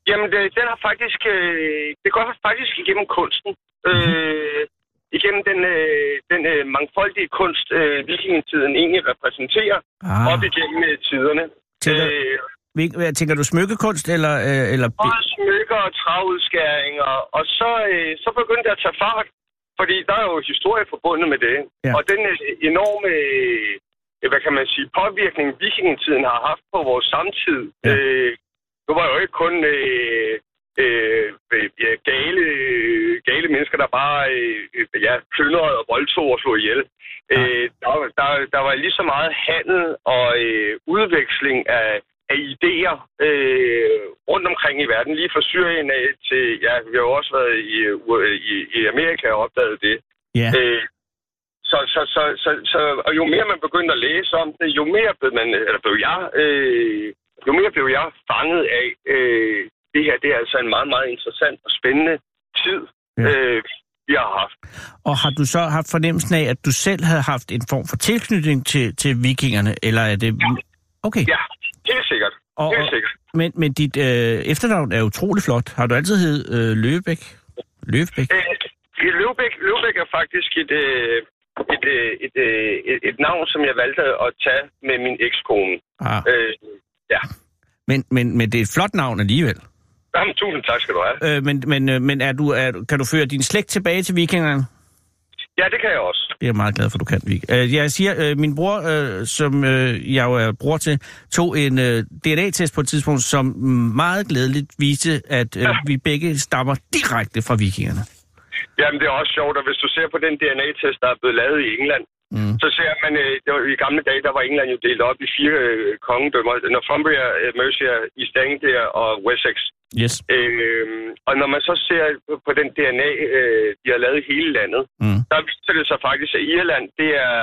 Jamen, det, den har faktisk... Øh, det går faktisk igennem kunsten. Øh, igennem den, øh, den øh, mangfoldige kunst, øh, vikingetiden egentlig repræsenterer, Ah, op igennem øh, tiderne. Tænker- Øh, hvad, tænker du smykkekunst, eller... Øh, eller både smykker og travudskæringer, og så, øh, så begyndte det at tage fart, fordi der er jo historie forbundet med det. Ja. Og den øh, enorme, øh, hvad kan man sige, påvirkning, vikingetiden har haft på vores samtid, Ja. øh, nu var jo ikke kun øh, øh, ja, gale, gale mennesker, der bare øh, ja, plyndrede og voldtog og slog ihjel. Ja. Øh, der, der, der var lige så meget handel og øh, udveksling af, af idéer øh, rundt omkring i verden, lige fra Syrien af til, ja, vi har jo også været i, i, i Amerika og opdaget det. Ja. Øh, så så, så, så, så, så, og jo mere man begyndte at læse om det, jo mere blev, man, eller blev jeg, øh, jo mere blev jeg fanget af, øh, det her det er altså en meget, meget interessant og spændende tid, ja. øh, vi har haft. Og har du så haft fornemmelsen af, at du selv havde haft en form for tilknytning til, til vikingerne, eller er det... Ja. Okay. Ja, helt sikkert. Og, helt sikkert. Men, men dit øh, efternavn er utrolig flot. Har du altid hed øh, Løbebæk? Løbebæk? Øh, Løbæk, Løbæk er faktisk et, øh, et, øh, et, øh, et, et navn, som jeg valgte at tage med min ekskone. Ah. Øh, ja. Men, men, men det er et flot navn alligevel. Jamen, tusind tak skal du have. Øh, men men, øh, men er du, er, kan du føre din slægt tilbage til vikingerne? Ja, det kan jeg også. Det er jeg meget glad for, du kan, Vik. Øh, jeg siger, øh, min bror, øh, som jeg jo er bror til, tog en DNA-test på et tidspunkt, som meget glædeligt viste, at ja. vi begge stammer direkte fra vikingerne. Jamen, det er også sjovt, at hvis du ser på den DNA-test, der er blevet lavet i England, mm. så ser man, øh, det var, i gamle dage, der var England jo delt op i fire øh, kongedømmer. Northumbria, øh, Mercia, East Anglia og Wessex. Yes. Øh, og når man så ser på den DNA, øh, de har lavet i hele landet, mm. der viser det sig faktisk, at Irland, det er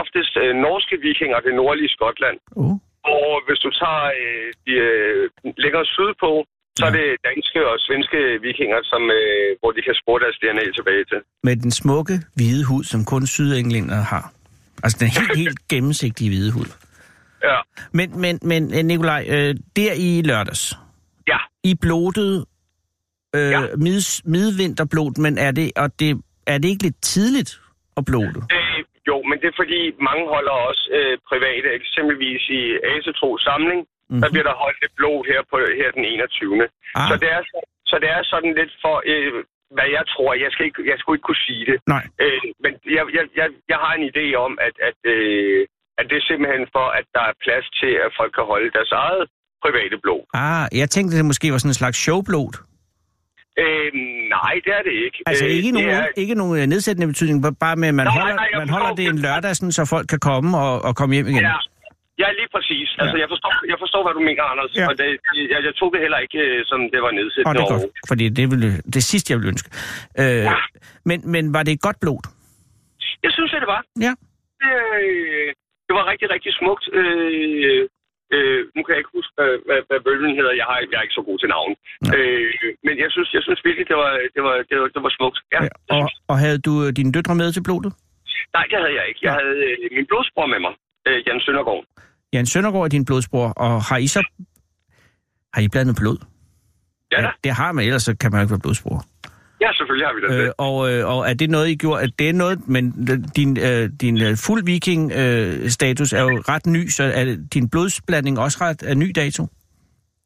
oftest øh, norske vikinger, det nordlige Skotland. Uh. Og hvis du tager øh, de øh, længere sydpå, så er det danske og svenske vikinger, som, øh, hvor de kan spore deres DNA tilbage til. Med den smukke hvide hud, som kun sydenglænder har. Altså den helt, helt gennemsigtige hvide hud. Ja. Men, men, men Nikolaj, øh, der i lørdags, Ja. I blodet øh, Ja. mid, midvinterblod, men er det, og det, er det ikke lidt tidligt at blode? Øh, jo, men det er fordi, mange holder også øh, private, eksempelvis i Asetro samling, mm-hmm. der bliver der holdt et blod her, på, her den 21. Ah. Så, det er, så det er sådan lidt for, øh, hvad jeg tror. Jeg skal ikke, jeg skulle ikke kunne sige det. Nej. Øh, men jeg, jeg, jeg, jeg har en idé om, at, at, øh, at det er simpelthen for, at der er plads til, at folk kan holde deres eget private blod. Ah, jeg tænkte, det måske var sådan en slags showblod. Øh, nej, det er det ikke. Altså Øh, ikke, det nogen, er, ikke nogen øh, nedsættende betydning, bare med, at man Nej, holder, nej, man holder det en lørdag, sådan, så folk kan komme og, og komme hjem igen. Ja, ja lige præcis. Altså, jeg, forstår, jeg forstår, hvad du mener, Anders. Ja. Og det, jeg, jeg tog det heller ikke, øh, som det var Og nedsættende det er godt, fordi det er det sidste, jeg ville ønske. Øh, Ja. men, men var det et godt blod? Jeg synes, at det var. Ja. Øh, det var rigtig, rigtig smukt. Øh, øh, nu kan jeg ikke huske, hvad, hvad, hvad bølgen hedder. Jeg, har, jeg er ikke så god til navn. Nå. Øh, men jeg synes, jeg synes virkelig, det var, det var, det var, det var smukt. Ja, Ja, og, og havde du øh, dine døtre med til blodet? Nej, det havde jeg ikke. Jeg Nå. havde øh, min blodsbror med mig, øh, Jan Søndergaard. Jan Søndergaard er din blodsbror, og har I så... Har I blandet blod? Ja, da. det har man, ellers så kan man jo ikke være blodsbror. ja selvfølgelig har vi det. Øh, og, øh, og er det noget, I gjorde? At det er noget, men din, øh, din øh, fuld viking-status er jo ret ny, så er din blodsblanding også ret er ny dato?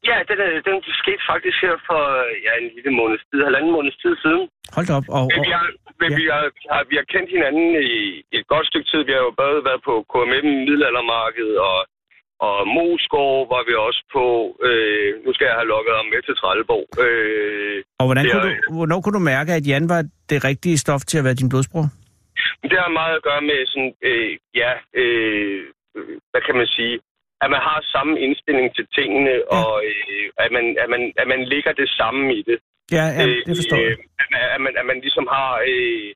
Ja, den, er, den skete faktisk her for ja, en lille måneds tid, halvanden måneds tid siden. Hold op. Og, og, vi har, men ja. vi, har, har, vi har kendt hinanden i et godt stykke tid. Vi har jo både været på KMM Middelaldermarkedet og, og Mosgård var vi også på. Øh, nu skal jeg have lukket ham med til Trelleborg. Øh, og hvordan det kunne du, hvornår kunne du mærke, at Jan var det rigtige stof til at være din blodsbror? det har meget at gøre med sådan, øh, ja, øh, øh, hvad kan man sige, at man har samme indstilling til tingene, ja. og øh, at, man, at, man, at man ligger det samme i det. Ja, ja det forstår jeg. Øh, at, man, at, man, at man ligesom har... Øh,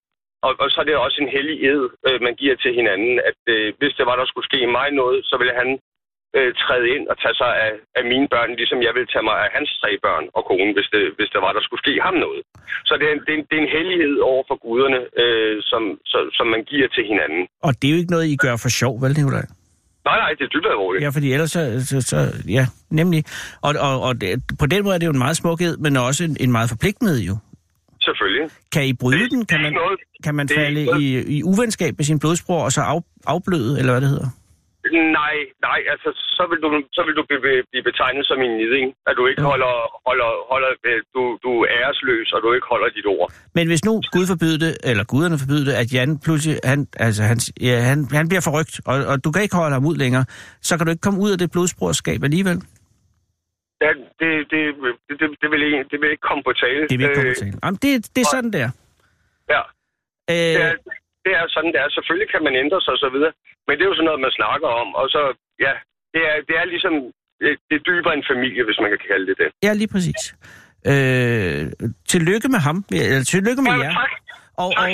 og, og så er det også en hellig ed, øh, man giver til hinanden, at øh, hvis det var, der skulle ske mig noget, så ville han øh, træde ind og tage sig af, af mine børn, ligesom jeg ville tage mig af hans tre børn og kone, hvis det, hvis det var, der skulle ske ham noget. Så det er en, det er det er en hellighed over for guderne, øh, som, så, som man giver til hinanden. Og det er jo ikke noget, I gør for sjov, vel, Nicolaj? Nej, nej, det er dybt alvorligt. Ja, fordi ellers så, så, så ja, nemlig. Og, og, og det, på den måde er det jo en meget smukhed, men også en, en meget forpligtende jo. Selvfølgelig. Kan I bryde Det- den? Kan man, noget- kan man falde i, i uvenskab med sin blodsbror, og så af, afbløde, eller hvad det hedder? Nej, nej, altså så vil du, så vil du blive, blive betegnet som en niding. At du ikke Ja. holder, holder, holder øh, du, du er æresløs, og du ikke holder dit ord. Men hvis nu Gud forbyder det, eller guderne forbyder det, at Jan pludselig, han, altså han, ja, han, han bliver forrygt, og, og du kan ikke holde ham ud længere, så kan du ikke komme ud af det blodsbrorskab alligevel. Ja, det, det, det, det, det, vil ikke, det vil ikke komme på tale. Det vil ikke komme på tale. Jamen, det, det er sådan, der. Ja, Øh, det er, det er sådan, det er. Selvfølgelig kan man ændre sig og så videre. Men det er jo sådan noget, man snakker om. Og så, ja, det er, det er ligesom, det, det er dybere en familie, hvis man kan kalde det det. ja, lige præcis. Øh, tillykke med ham, eller tillykke med Ja, jer. tak. Og, og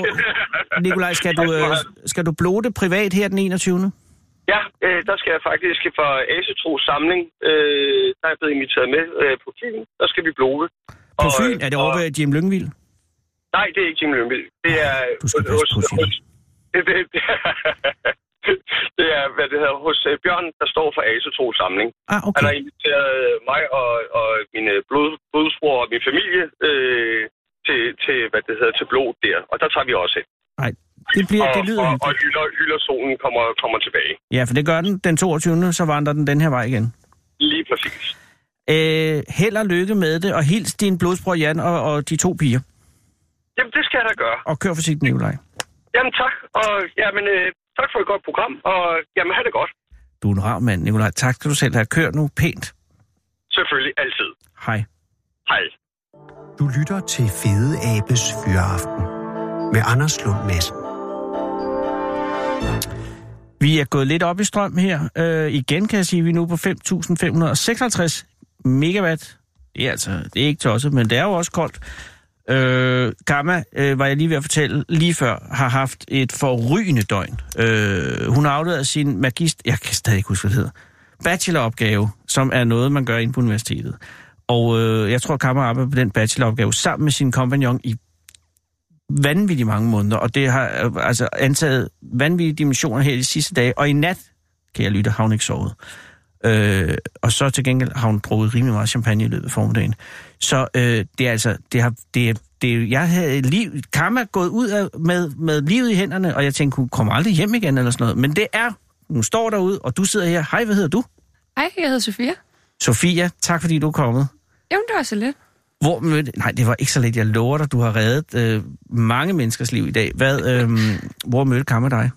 Nikolaj, skal du, øh, skal du blote privat her den 21. Ja, øh, der skal jeg faktisk for Asetros samling, øh, der er jeg blevet inviteret med øh, på Fyn. Der skal vi blove. På Fyn? Er det over ved Jim Lyngvild? Nej, det er ikke Jim Lyngvild. Det er... Du skal på Fyn. Det, det, det, det er, hvad det hedder, hos øh, Bjørn, der står for Asetros samling. Ah, okay. Han har inviteret mig og, og mine blod, blodsbror og min familie øh, til, til, hvad det hedder, til blod der. Og der tager vi også ind. Nej, det, bliver, og, det lyder og, hyggeligt. og hylder, hylder solen kommer, kommer tilbage. Ja, for det gør den den 22. Så vandrer den den her vej igen. Lige præcis. Øh, held og lykke med det, og hils din blodsbror Jan og, og de to piger. Jamen, det skal jeg da gøre. Og kør forsigtigt, Nikolaj. Jamen, tak. Og jamen, øh, tak for et godt program, og jamen, have det godt. Du er en rar mand, Nikolaj. Tak skal du selv have. Kør nu pænt. Selvfølgelig, altid. Hej. Hej. Du lytter til Fede Abes Fyraften med Anders Lund Madsen. Vi er gået lidt op i strøm her. Øh, igen kan jeg sige, at vi er nu på 5.556 megawatt. Det er altså, det er ikke tosset, men det er jo også koldt. Øh, Gamma, øh, var jeg lige ved at fortælle, lige før har haft et forrygende døgn. Øh, hun har afleveret sin magist... Jeg kan stadig ikke huske, hvad det hedder. Bacheloropgave, som er noget, man gør inde på universitetet. Og øh, jeg tror, Kammer arbejder på den bacheloropgave sammen med sin kompagnon i vanvittigt mange måneder, og det har øh, altså antaget vanvittige dimensioner her de sidste dage, og i nat, kan jeg lytte, har hun ikke sovet. Øh, og så til gengæld har hun drukket rimelig meget champagne i løbet af formiddagen. Så øh, det er altså, det har, det, er- det, er- jeg havde liv, Karma gået ud af, med, med livet i hænderne, og jeg tænkte, hun kommer aldrig hjem igen eller sådan noget. Men det er, hun står derude, og du sidder her. Hej, hvad hedder du? Hej, jeg hedder Sofia. Sofia, tak fordi du er kommet. Jamen, det var så lidt. Hvor mødte... Nej, det var ikke så lidt. Jeg lover dig, du har reddet øh, mange menneskers liv i dag. Hvad, øh, hvor mødte Kammer dig?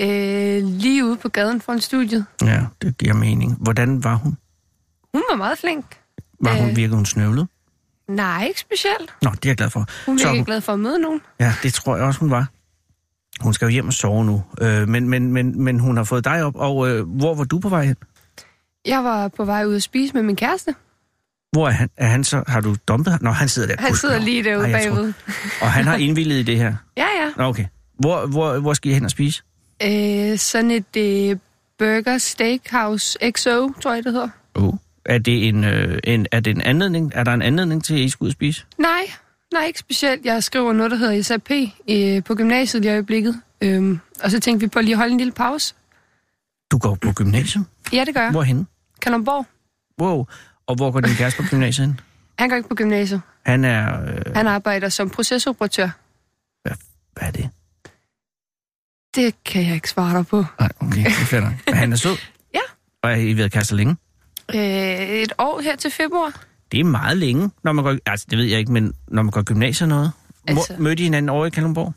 Øh, lige ude på gaden foran studiet. Ja, det giver mening. Hvordan var hun? Hun var meget flink. Var hun Øh. virkede hun snøvlet? Nej, ikke specielt. Nå, det er jeg glad for. Hun virkede glad for at møde nogen. Ja, det tror jeg også, hun var. Hun skal jo hjem og sove nu. Øh, men, men, men, men hun har fået dig op, og øh, hvor var du på vej hen? Jeg var på vej ud at spise med min kæreste. Hvor er han? Er han så? Har du dumpet ham? Nå, han sidder der. Han sidder Gudskelov. lige derude Ej, jeg tror- bagved. Og han har indvillet i det her? Ja, ja. Okay. Hvor, hvor, hvor skal I hen og spise? Øh, sådan et øh, Burger Steakhouse XO, tror jeg, det hedder. Oh. Er det en, øh, en, er det en anledning? Er der en anledning til, at I skal ud og spise? Nej, nej, ikke specielt. Jeg skriver noget, der hedder SAP øh, på gymnasiet i øjeblikket. Øhm, og så tænkte vi på lige at holde en lille pause. Du går på gymnasium? Ja, det gør jeg. Hvorhen? Kalundborg. Wow. Og hvor går din kæreste på gymnasiet hen? Han går ikke på gymnasiet. Han er... Øh, Han arbejder som procesoperatør. hvad, hvad er det? Det kan jeg ikke svare dig på. Nej, okay, det er. Men han er sød. Ja. Og er I været kærester længe? Øh, et år her til februar. Det er meget længe, når man går... Altså, det ved jeg ikke, men når man går gymnasiet og noget. Altså... Mødte I hinanden over i Kalundborg?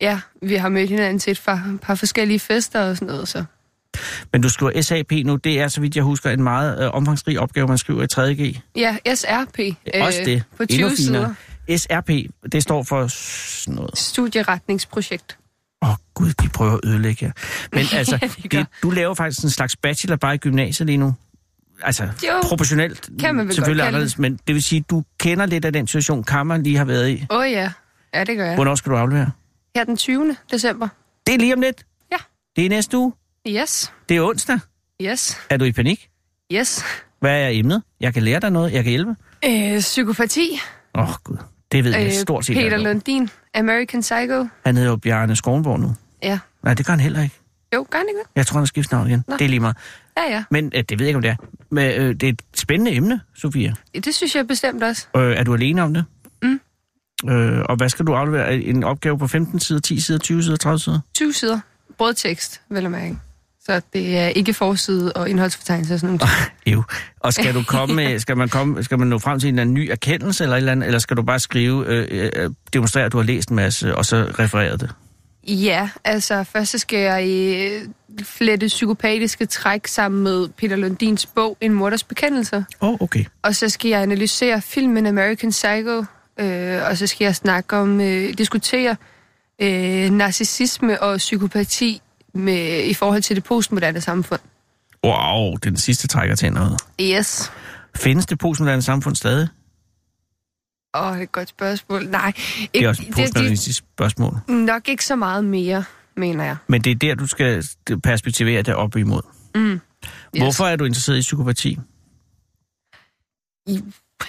Ja, vi har mødt hinanden til et par, par forskellige fester og sådan noget, så. Men du skriver SAP nu. Det er, så vidt jeg husker, en meget øh, omfangsrig opgave, man skriver i 3.G. Ja, SRP. Også det. På Endnu 20 finere. sider. SRP, det står for sådan noget. Studieretningsprojekt. Åh oh, gud, de prøver at ødelægge jer. Men altså, Ja, de gør. det, du laver faktisk en slags bachelor bare i gymnasiet lige nu. Altså, Jo, proportionelt kan man vel selvfølgelig godt anderledes, men det vil sige, du kender lidt af den situation, Kammer lige har været i. Åh oh, ja. Ja, det gør jeg. Hvornår skal du aflevere? Her den 20. december. Det er lige om lidt. Ja. Det er næste uge. Yes. Det er onsdag. Yes. Er du i panik? Yes. Hvad er emnet? Jeg kan lære dig noget. Jeg kan hjælpe. Øh, psykopati. Åh, oh, gud. Det ved jeg Øh, stort set. Peter. Lundin. American Psycho. Han hedder jo Bjarne Skovnborg nu. Ja. Nej, det gør han heller ikke. Jo, gør han ikke det? Jeg tror, han har skiftet navn igen. Nå. Det er lige meget. Ja, ja. Men øh, det ved jeg ikke, om det er. Men øh, det er et spændende emne, Sofia. Det synes jeg bestemt også. Øh, er du alene om det? Mm. Øh, og hvad skal du aflevere? En opgave på 15 sider, 10 sider, 20 sider, 30 sider? 20 sider. Brødtekst, vel at mærke. Så det er ikke forside og indholdsfortegnelse og sådan noget. Jo. Og skal du komme med, skal man, komme, skal man nå frem til en eller anden ny erkendelse, eller, et eller, andet, eller skal du bare skrive, øh, øh, demonstrere, at du har læst en masse, og så referere det? Ja, altså først så skal jeg øh, flette psykopatiske træk sammen med Peter Lundins bog En morders bekendelser. Åh, oh, okay. Og så skal jeg analysere filmen American Psycho. Øh, og så skal jeg snakke om, øh, diskutere øh, narcissisme og psykopati med, i forhold til det postmoderne samfund. Wow, den sidste trækker til noget. Yes. Findes det postmoderne samfund stadig? Åh, oh, et godt spørgsmål. Nej, ikke, Det er også et postmodernistisk spørgsmål. nok ikke så meget mere, mener jeg. Men det er der, du skal perspektivere det op imod. Mm. Yes. Hvorfor er du interesseret i psykopati?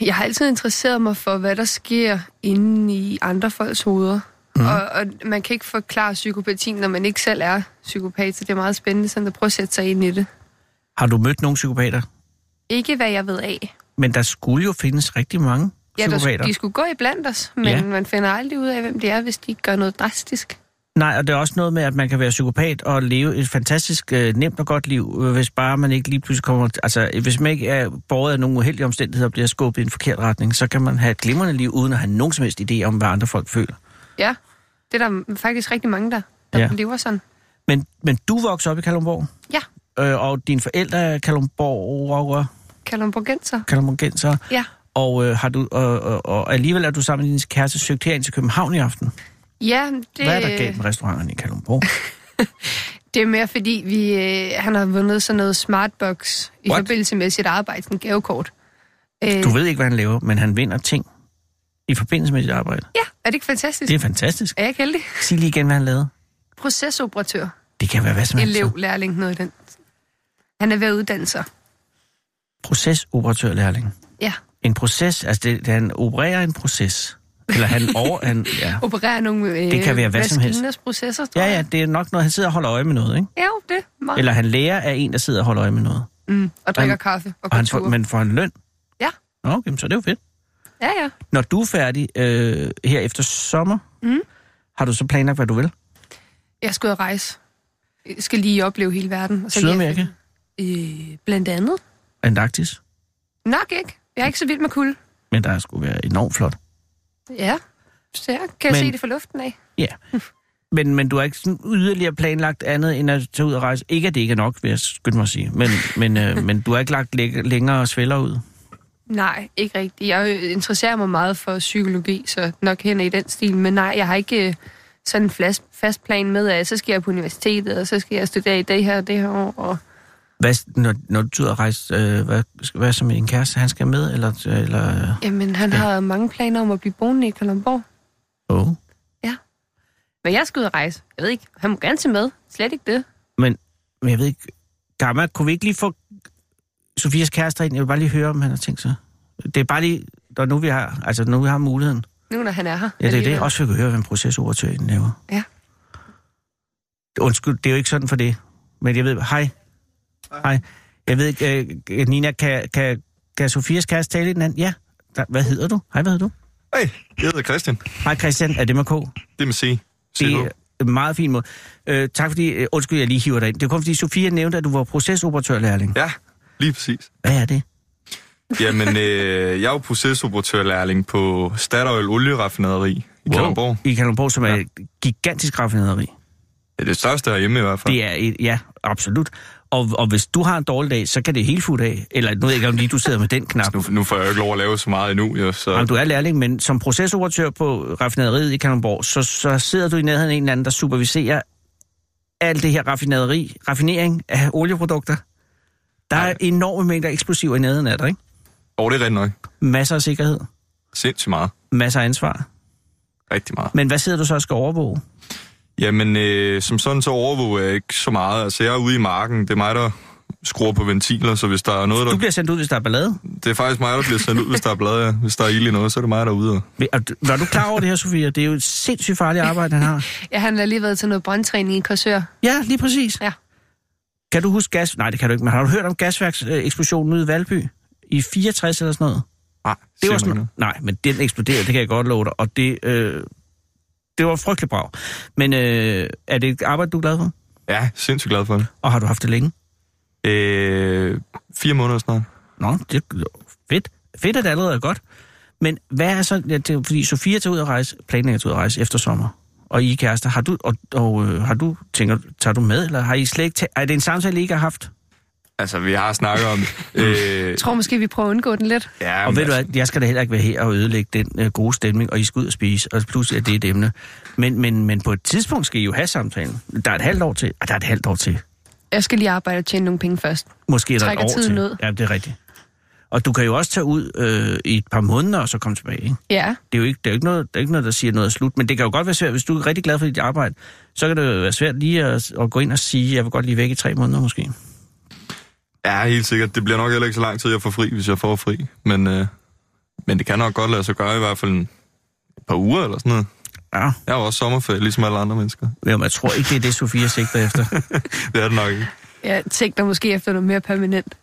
Jeg har altid interesseret mig for, hvad der sker inde i andre folks hoveder. Mm. Og, og man kan ikke forklare psykopatien, når man ikke selv er psykopat, så det er meget spændende sådan at prøve at sætte sig ind i det. Har du mødt nogle psykopater? Ikke hvad jeg ved af. Men der skulle jo findes rigtig mange Ja, psykopater. de skulle gå i blandt os, men Ja. ja. man finder aldrig ud af, hvem det er, hvis de ikke gør noget drastisk. Nej, og det er også noget med, at man kan være psykopat og leve et fantastisk øh, nemt og godt liv, øh, hvis bare man ikke lige pludselig kommer... Altså, hvis man ikke er borget af nogle uheldige omstændigheder og bliver skubbet i en forkert retning, så kan man have et glimrende liv, uden at have nogen som helst idé om, hvad andre folk føler. Ja, det er der faktisk rigtig mange, der, der Ja. lever sådan. Men, men du voksede op i Kalundborg, Ja, øh, og dine forældre er Kalundborg kalundborgenser. Kalundborgenser, Ja. og, øh, har du, og, og, og alligevel er du sammen med din kæreste søgt herind til København i aften. Ja, det, Hvad er der galt med restauranterne i Kalundborg? det er mere fordi, vi, øh, han har vundet sådan noget smartbox i What? forbindelse med sit arbejde, sådan en gavekort. Øh, Du ved ikke, hvad han laver, men han vinder ting i forbindelse med sit arbejde. Ja, er det ikke fantastisk? Det er fantastisk. Er jeg ikke heldig? Sig lige igen, hvad han lavede. Procesoperatør. Det kan være hvad som helst. Elev, lærling, noget i den. Han er ved at uddanne sig. Procesoperatørlærling. Ja. En proces, altså det, det, han opererer en proces. Eller han over... han, ja. Opererer nogle øh, Det kan være hvad som helst. processer, tror ja, ja, det er nok noget, han sidder og holder øje med noget, ikke? Ja, det er meget. Eller han lærer af en, der sidder og holder øje med noget. Mm, og drikker Han- kaffe og Og han får, men får han løn? Ja. Nå, okay, så er det jo fedt. Ja, ja. Når du er færdig øh, her efter sommer, Mm. har du så planlagt, hvad du vil? Jeg skal ud og rejse. Jeg skal lige opleve hele verden. Og så Sydamerika? Øh, blandt andet. Antarktis? Nok ikke. Jeg er ikke så vild med kulde. Men der skulle være enormt flot. Ja, så jeg kan Men- se det fra luften af. Ja. Men, men du har ikke sådan yderligere planlagt andet, end at tage ud og rejse? Ikke, at det ikke er nok, vil jeg skynde mig at sige. Men, men, øh, men du har ikke lagt læ- længere svælder ud? Nej, ikke rigtigt. Jeg interesserer mig meget for psykologi, så nok hen i den stil. Men nej, jeg har ikke øh, sådan en fast, fast plan med, at så skal jeg på universitetet, og så skal jeg studere i det her og det her år. Og... Hvad, når, når du tager rejse, øh, hvad, hvad så med en kæreste, han skal med? Eller, eller, Jamen, han Ja. ja. har mange planer om at blive boende i Kalundborg. oh. Men jeg skal ud og rejse. Jeg ved ikke, han må gerne tage med. Slet ikke det. men, men jeg ved ikke, Gamma, kunne vi ikke lige få Sofias kæreste ind? Jeg vil bare lige høre, om han har tænkt sig. Det er bare lige, når nu vi har, altså nu vi har muligheden. Nu når han er her. Ja, det er det. Også at kunne høre, hvad en procesoperatør egentlig laver. Ja. Undskyld, det er jo ikke sådan for det. Men jeg ved, hej. Hej. Jeg ved ikke, øh, Nina, kan, kan, kan Sofias kæreste tale i den anden? Ja. Hvad hedder du? Hej, hvad hedder du? Hej, jeg hedder Christian. Hej Christian, er det med K? Det med C. Det er en meget fin måde. Øh, tak fordi, øh, undskyld, jeg lige hiver dig ind. Det er kun fordi, Sofia nævnte, at du var procesoperatørlærling. Ja, lige præcis. Hvad er det? Jamen, øh, jeg er jo procesoperatørlærling på Statoil Olieraffinaderi i Kalundborg. I Kalundborg, som er Ja. et gigantisk raffinaderi. Det er det største herhjemme i hvert fald. Det er et, ja, absolut. Og, og hvis du har en dårlig dag, så kan det hele futte af. Eller nu ved jeg ikke, om lige du sidder med den knap. Nu, nu får jeg jo ikke lov at lave så meget endnu, jo, så... Jamen, du er lærling, men som procesoperatør på raffinaderiet i Kalundborg, så, så sidder du i nærheden af en eller anden, der superviserer alt det her raffinaderi, raffinering af olieprodukter. Der er enorme mængder eksplosiver i nærheden af dig, ikke? Og det er rigtig nok. Masser af sikkerhed, Sindssygt meget. masser af ansvar. Rigtig meget. Men hvad sidder du så og skal overvåge? Jamen, øh, som sådan så overvåger jeg ikke så meget. Altså, jeg er ude i marken. Det er mig, der skruer på ventiler, så hvis der er noget, der... Du bliver sendt ud, hvis der er ballade. Det er faktisk mig, der bliver sendt ud, hvis der er blade. Ja. Hvis der er ild i noget, så er det mig, der er ude. og- Er Var du klar over det her, Sofia? Det er jo et sindssygt farligt arbejde, han har. Ja, han har lige været til noget brandtræning i Korsør. Ja, lige præcis. Ja. Kan du huske gas... Nej, det kan du ikke, men har du hørt om gasværkseksplosionen ude i Valby? I 64 eller sådan noget? Nej, Det var sådan, nej, men den eksploderede, det kan jeg godt love dig. Og det, øh, det var frygtelig brav. Men øh, er det et arbejde, du er glad for? Ja, sindssygt glad for det. Og har du haft det længe? Øh, fire måneder snart. Nå, det er fedt. Fedt, at det allerede er godt. Men hvad er så... Ja, det, fordi Sofia tager ud og rejse, planlægger at ud og rejse efter sommer. Og I er kærester. Har du, og, og øh, har du, tænker, tager du med, eller har I slet ikke... Er det en samtale, I ikke har haft? Altså, vi har snakket om det. øh, Jeg tror måske, vi prøver at undgå den lidt. ja, Og ved du altså, hvad, jeg skal da heller ikke være her og ødelægge den øh, gode stemning, og I skal ud og spise, og pludselig er det et emne. Men, men, men på et tidspunkt skal I jo have samtalen. Der er et halvt år til. Ah, der er et halvt år til. Jeg skal lige arbejde og tjene nogle penge først. Måske er der et år tiden til. ud. Ja, det er rigtigt. Og du kan jo også tage ud øh, i et par måneder og så komme tilbage. Ikke? Ja, Det er jo ikke, det er jo ikke, noget, det er ikke noget, der siger noget er slut. Men det kan jo godt være svært, hvis du er rigtig glad for dit arbejde, så kan det jo være svært lige at, at gå ind og sige, jeg vil godt lige væk i tre måneder måske. Ja, helt sikkert. Det bliver nok heller ikke så lang tid, jeg får fri, hvis jeg får fri. Men, øh, men det kan nok godt lade sig gøre i hvert fald en et par uger eller sådan noget. Ja, Jeg har også sommerferie, ligesom alle andre mennesker. men jeg tror ikke, det er det, Sofia sigter efter. Det er det nok ikke. jeg tænkte måske efter noget mere permanent.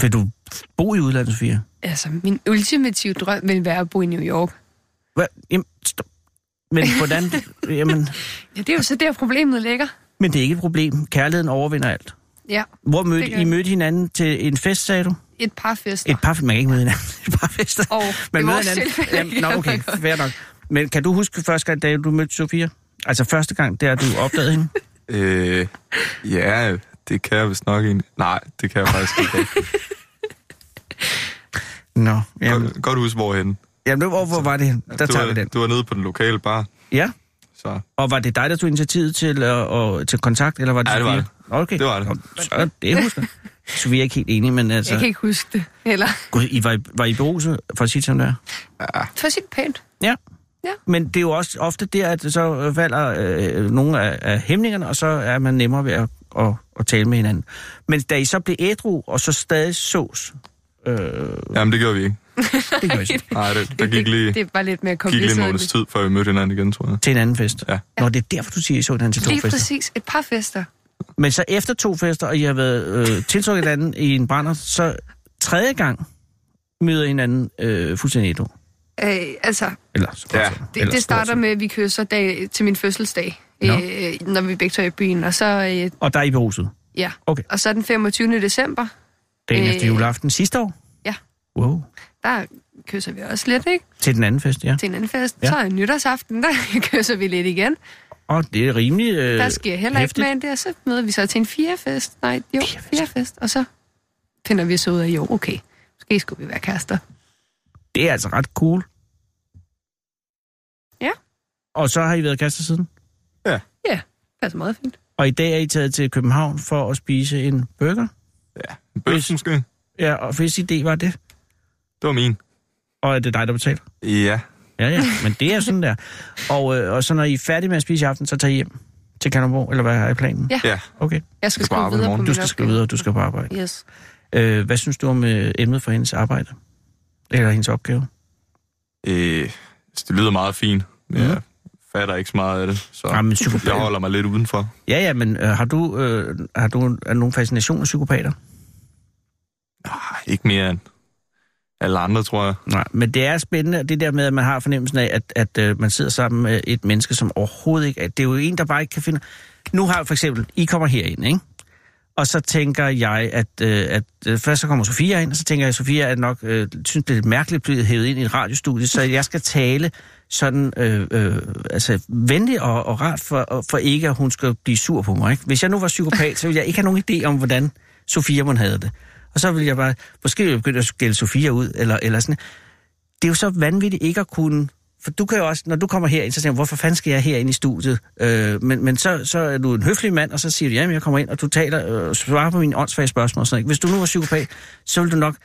Vil du bo i udlandet, Sofia? Altså, min ultimative drøm vil være at bo i New York. Hvad? Jamen, stop. Men hvordan... jamen, Ja, det er jo så der, problemet ligger. men det er ikke et problem. Kærligheden overvinder alt. Ja, Hvor mødte I mødte hinanden til en fest, sagde du? et par fester. Et par, man kan ikke møde hinanden. Et par fester. Og Man møder hinanden. Jamen, nå, okay, fair nok. Men kan du huske første gang, da du mødte Sofia? Altså første gang, der du opdagede hende? Øh, ja, det kan jeg vist nok egentlig. Nej, det kan jeg faktisk ikke. Nå, jamen, Godt, godt huske, hvorhen. jamen hvor, hvor var det henne? Der du, tager var, vi den. du var nede på den lokale bar, Ja, så og var det dig, der tog initiativet til, uh, uh, til kontakt, eller var det Ja, det var det. Okay. Det var det. Så det husker jeg. Sofia er ikke helt enig, men altså... Jeg kan ikke huske det. Eller, Gud, I var, I- var I beruset, for at sige det som det er? for sit pænt. Ja. Ja. Men det er jo også ofte der, at så falder øh, nogle af, af hæmningerne, og så er man nemmere ved at, at, at tale med hinanden. Men da I så blev ædru, og så stadig sås, øh, jamen det gjorde vi ikke. det gør I så Nej, det, der gik lige, Det var lidt mere gik lige en måneds tid, før vi mødte hinanden igen, tror jeg. til en anden fest. Ja. Nå, det er derfor, du siger, I så hinanden til to Lige fester. præcis. Et par fester. Men så efter to fester, og I har været øh, tiltrukket hinanden i en brænder, så tredje gang møder hinanden øh, fuldstændig ædru. Øh, altså, Eller, så Ja. det, det starter med, at vi kysser dag, til min fødselsdag, Nå. øh, når vi begge to er i byen. Og så, øh, Og der er I beruset. ja. Okay. Og så den 25. december, Dagen Øh, efter juleaften sidste år? ja. Wow. der kysser vi også lidt, ikke? Til den anden fest, ja. Til en anden fest. Ja. Så er nytårsaften, der kysser vi lidt igen. Og det er rimelig øh, Der sker heller hæftigt. ikke end det, og så møder vi så til en firefest. Nej, jo, Firefest. firefest. Og så finder vi så ud af, jo, okay, måske skulle vi være kærester. Det er altså ret cool. Ja. Og så har I været kærester siden? Ja, passer meget fint. Og i dag er I taget til København for at spise en burger? Ja, en bøf måske. Ja, og hvis idé var det? Det var min. Og er det dig, der betaler? Ja, Ja, ja, men det er sådan der. Og, øh, og så når I er færdige med at spise i aften, så tager I hjem til Kanderborg, eller hvad er i planen? Ja. ja. Okay, Jeg skal skrive videre på du skal skrive videre, du skal på arbejde. Yes. Øh, hvad synes du om øh, emnet for hendes arbejde? Eller hendes opgave? Øh, det lyder meget fint, men Mhm. jeg fatter ikke så meget af det, så Jamen, jeg holder mig lidt udenfor. Ja, ja, men øh, har du, øh, har du er nogen fascination af psykopater? Nej, ikke mere end alle andre, tror jeg. Nej, men det er spændende, det der med, at man har fornemmelsen af, at, at øh, man sidder sammen med et menneske, som overhovedet ikke... At det er jo en, der bare ikke kan finde... Nu har jeg for eksempel... I kommer herind, ikke? Og så tænker jeg, at, øh, at øh, først så kommer Sofia ind, og så tænker jeg, at Sofia er nok, øh, synes, det er lidt mærkeligt blevet hævet ind i et radiostudie, så jeg skal tale sådan øh, øh, altså venlig og, og rart for, for ikke, at hun skal blive sur på mig. Ikke? Hvis jeg nu var psykopat, så ville jeg ikke have nogen idé om, hvordan Sofia må have det. Og så ville jeg bare, måske ville jeg begynde at skælde Sofia ud, eller, eller sådan. Det er jo så vanvittigt ikke at kunne... For du kan jo også, når du kommer herind, så tænker du, hvorfor fanden skal jeg herinde i studiet? Øh, men men så, så er du en høflig mand, og så siger du, jamen jeg kommer ind, og du taler, øh, svarer på mine åndssvage spørgsmål. Og sådan noget. Hvis du nu var psykopat, så ville du nok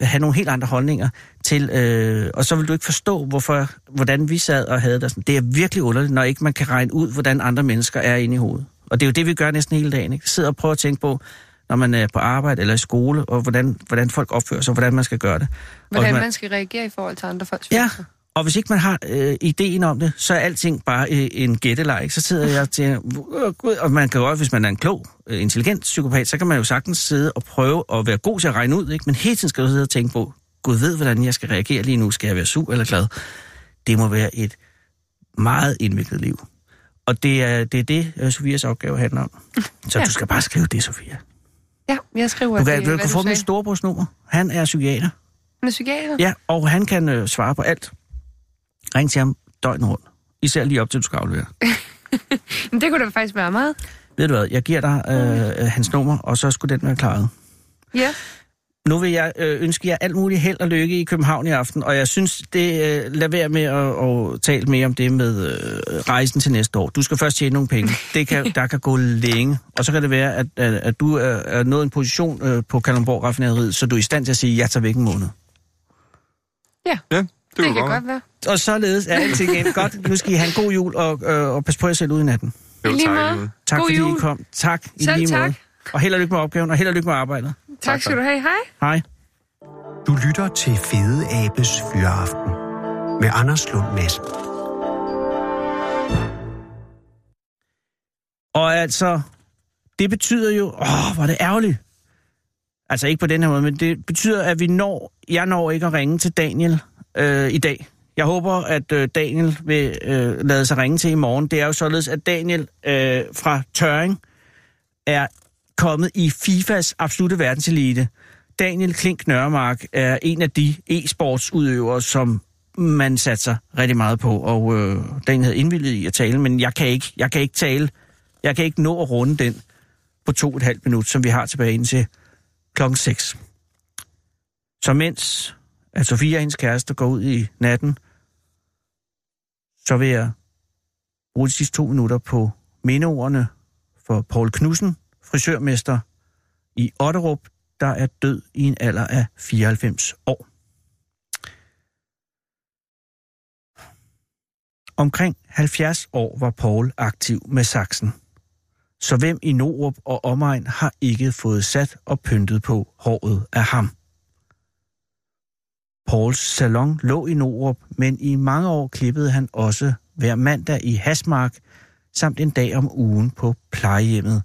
have nogle helt andre holdninger til, øh, og så vil du ikke forstå, hvorfor, hvordan vi sad og havde det. Sådan. Det er virkelig underligt, når ikke man kan regne ud, hvordan andre mennesker er inde i hovedet. Og det er jo det, vi gør næsten hele dagen. Ikke? Sidder og prøver at tænke på, når man er på arbejde eller i skole, og hvordan, hvordan folk opfører sig, og hvordan man skal gøre det. Hvordan og man skal reagere i forhold til andre folks Ja, følelser. Og hvis ikke man har øh, ideen om det, så er alting bare øh, en gætteleg. Så sidder jeg til, øh, gud, og man kan jo også, hvis man er en klog, øh, intelligent psykopat, så kan man jo sagtens sidde og prøve at være god til at regne ud, ikke? men hele tiden skal du sidde og tænke på, Gud ved, hvordan jeg skal reagere lige nu. Skal jeg være sur eller glad? Det må være et meget indviklet liv. Og det er det, er det øh, Sofias opgave handler om. Så Ja. du skal bare skrive det, Sofia. Ja, jeg skriver Du kan, det, du kan få mit storebrors Han er psykiater. Han er psykiater? Ja, og han kan øh, svare på alt. Ring til ham døgnet rundt. Især lige op til, du skal aflevere. Men det kunne da faktisk være meget. Ved du hvad, jeg giver dig øh, hans nummer, og så skulle den være klaret. Ja. Nu vil jeg øh, ønske jer alt muligt held og lykke i København i aften, og jeg synes, det øh, lad være med at, at tale mere om det med øh, rejsen til næste år. Du skal først tjene nogle penge. Det kan, der kan gå længe. Og så kan det være, at, at, at du er, er nået en position øh, på Kalundborg Raffinaderiet, så du er i stand til at sige, jeg tager væk en måned. Ja, Ja, det, det kan godt. være. Og således er alting ind. Godt, nu skal I have en god jul, og, øh, og pas på jer selv ud i natten. Jo, I lige tak, måde. Tak God fordi jul. I kom. Tak i Selv lige tak. måde. Og held og lykke med opgaven, og held og lykke med arbejdet. Tak skal du have. Hej. Hej. Du lytter til Fede Abes Fyraften med Anders Lund Madsen. Og altså, det betyder jo... Åh, hvor er det ærgerligt. Altså ikke på den her måde, men det betyder, at vi når... Jeg når ikke at ringe til Daniel øh, i dag. Jeg håber, at øh, Daniel vil øh, lade sig ringe til i morgen. Det er jo således, at Daniel øh, fra Tøring er kommet i FIFAs absolute verdenselite. Daniel Klink Nørremark er en af de e-sportsudøvere, som man satser rigtig meget på, og øh, Daniel havde indvildet i at tale, men jeg kan ikke, jeg kan ikke tale, jeg kan ikke nå at runde den på to og et halvt minut, som vi har tilbage indtil klokken 6. Så mens at Sofia og hendes kæreste går ud i natten, så vil jeg bruge de sidste to minutter på mindeordene for Paul Knudsen, frisørmester i Otterup, der er død i en alder af 94 år. Omkring 70 år var Paul aktiv med saksen. Så hvem i Norup og omegn har ikke fået sat og pyntet på håret af ham? Pauls salon lå i Norup, men i mange år klippede han også hver mandag i Hasmark, samt en dag om ugen på plejehjemmet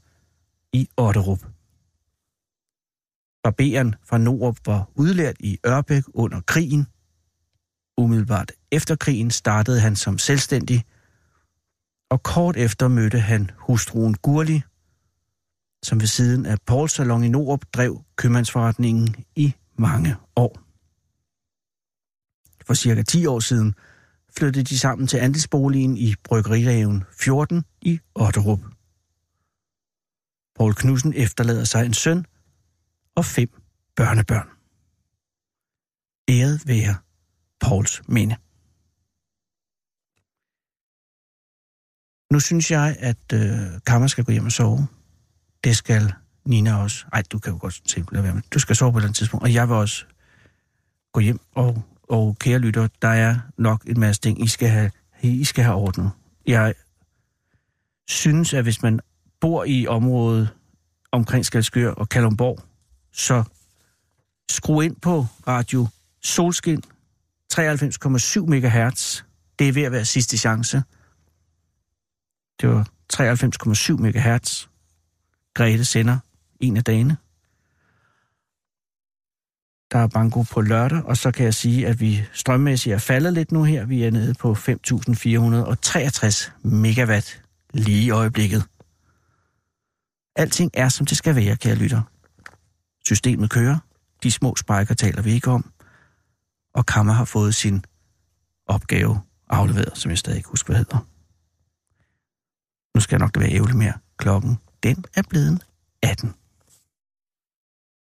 i Otterup. Barberen fra Norup var udlært i Ørbæk under krigen. Umiddelbart efter krigen startede han som selvstændig, og kort efter mødte han hustruen Gurli, som ved siden af Pauls Salon i Norup drev købmandsforretningen i mange år. For cirka 10 år siden flyttede de sammen til andelsboligen i Bryggerihaven 14 i Otterup. Paul Knudsen efterlader sig en søn og fem børnebørn. Æret være Pauls minde. Nu synes jeg, at øh, Kammer skal gå hjem og sove. Det skal Nina også. Ej, du kan jo godt se, lad være med. Du skal sove på et eller andet tidspunkt. Og jeg vil også gå hjem og, og kære lytter, der er nok en masse ting, I skal have, I skal have ordnet. Jeg synes, at hvis man bor i området omkring Skalskør og Kalumborg, så skru ind på radio Solskin 93,7 MHz. Det er ved at være sidste chance. Det var 93,7 MHz. Grete sender en af dagene. Der er banko på lørdag, og så kan jeg sige, at vi strømmæssigt er faldet lidt nu her. Vi er nede på 5.463 megawatt lige i øjeblikket. Alting er, som det skal være, kære lytter. Systemet kører. De små sprækker taler vi ikke om. Og Kammer har fået sin opgave afleveret, som jeg stadig ikke husker, hvad hedder. Nu skal jeg nok det være ævle mere. Klokken, den er blevet 18.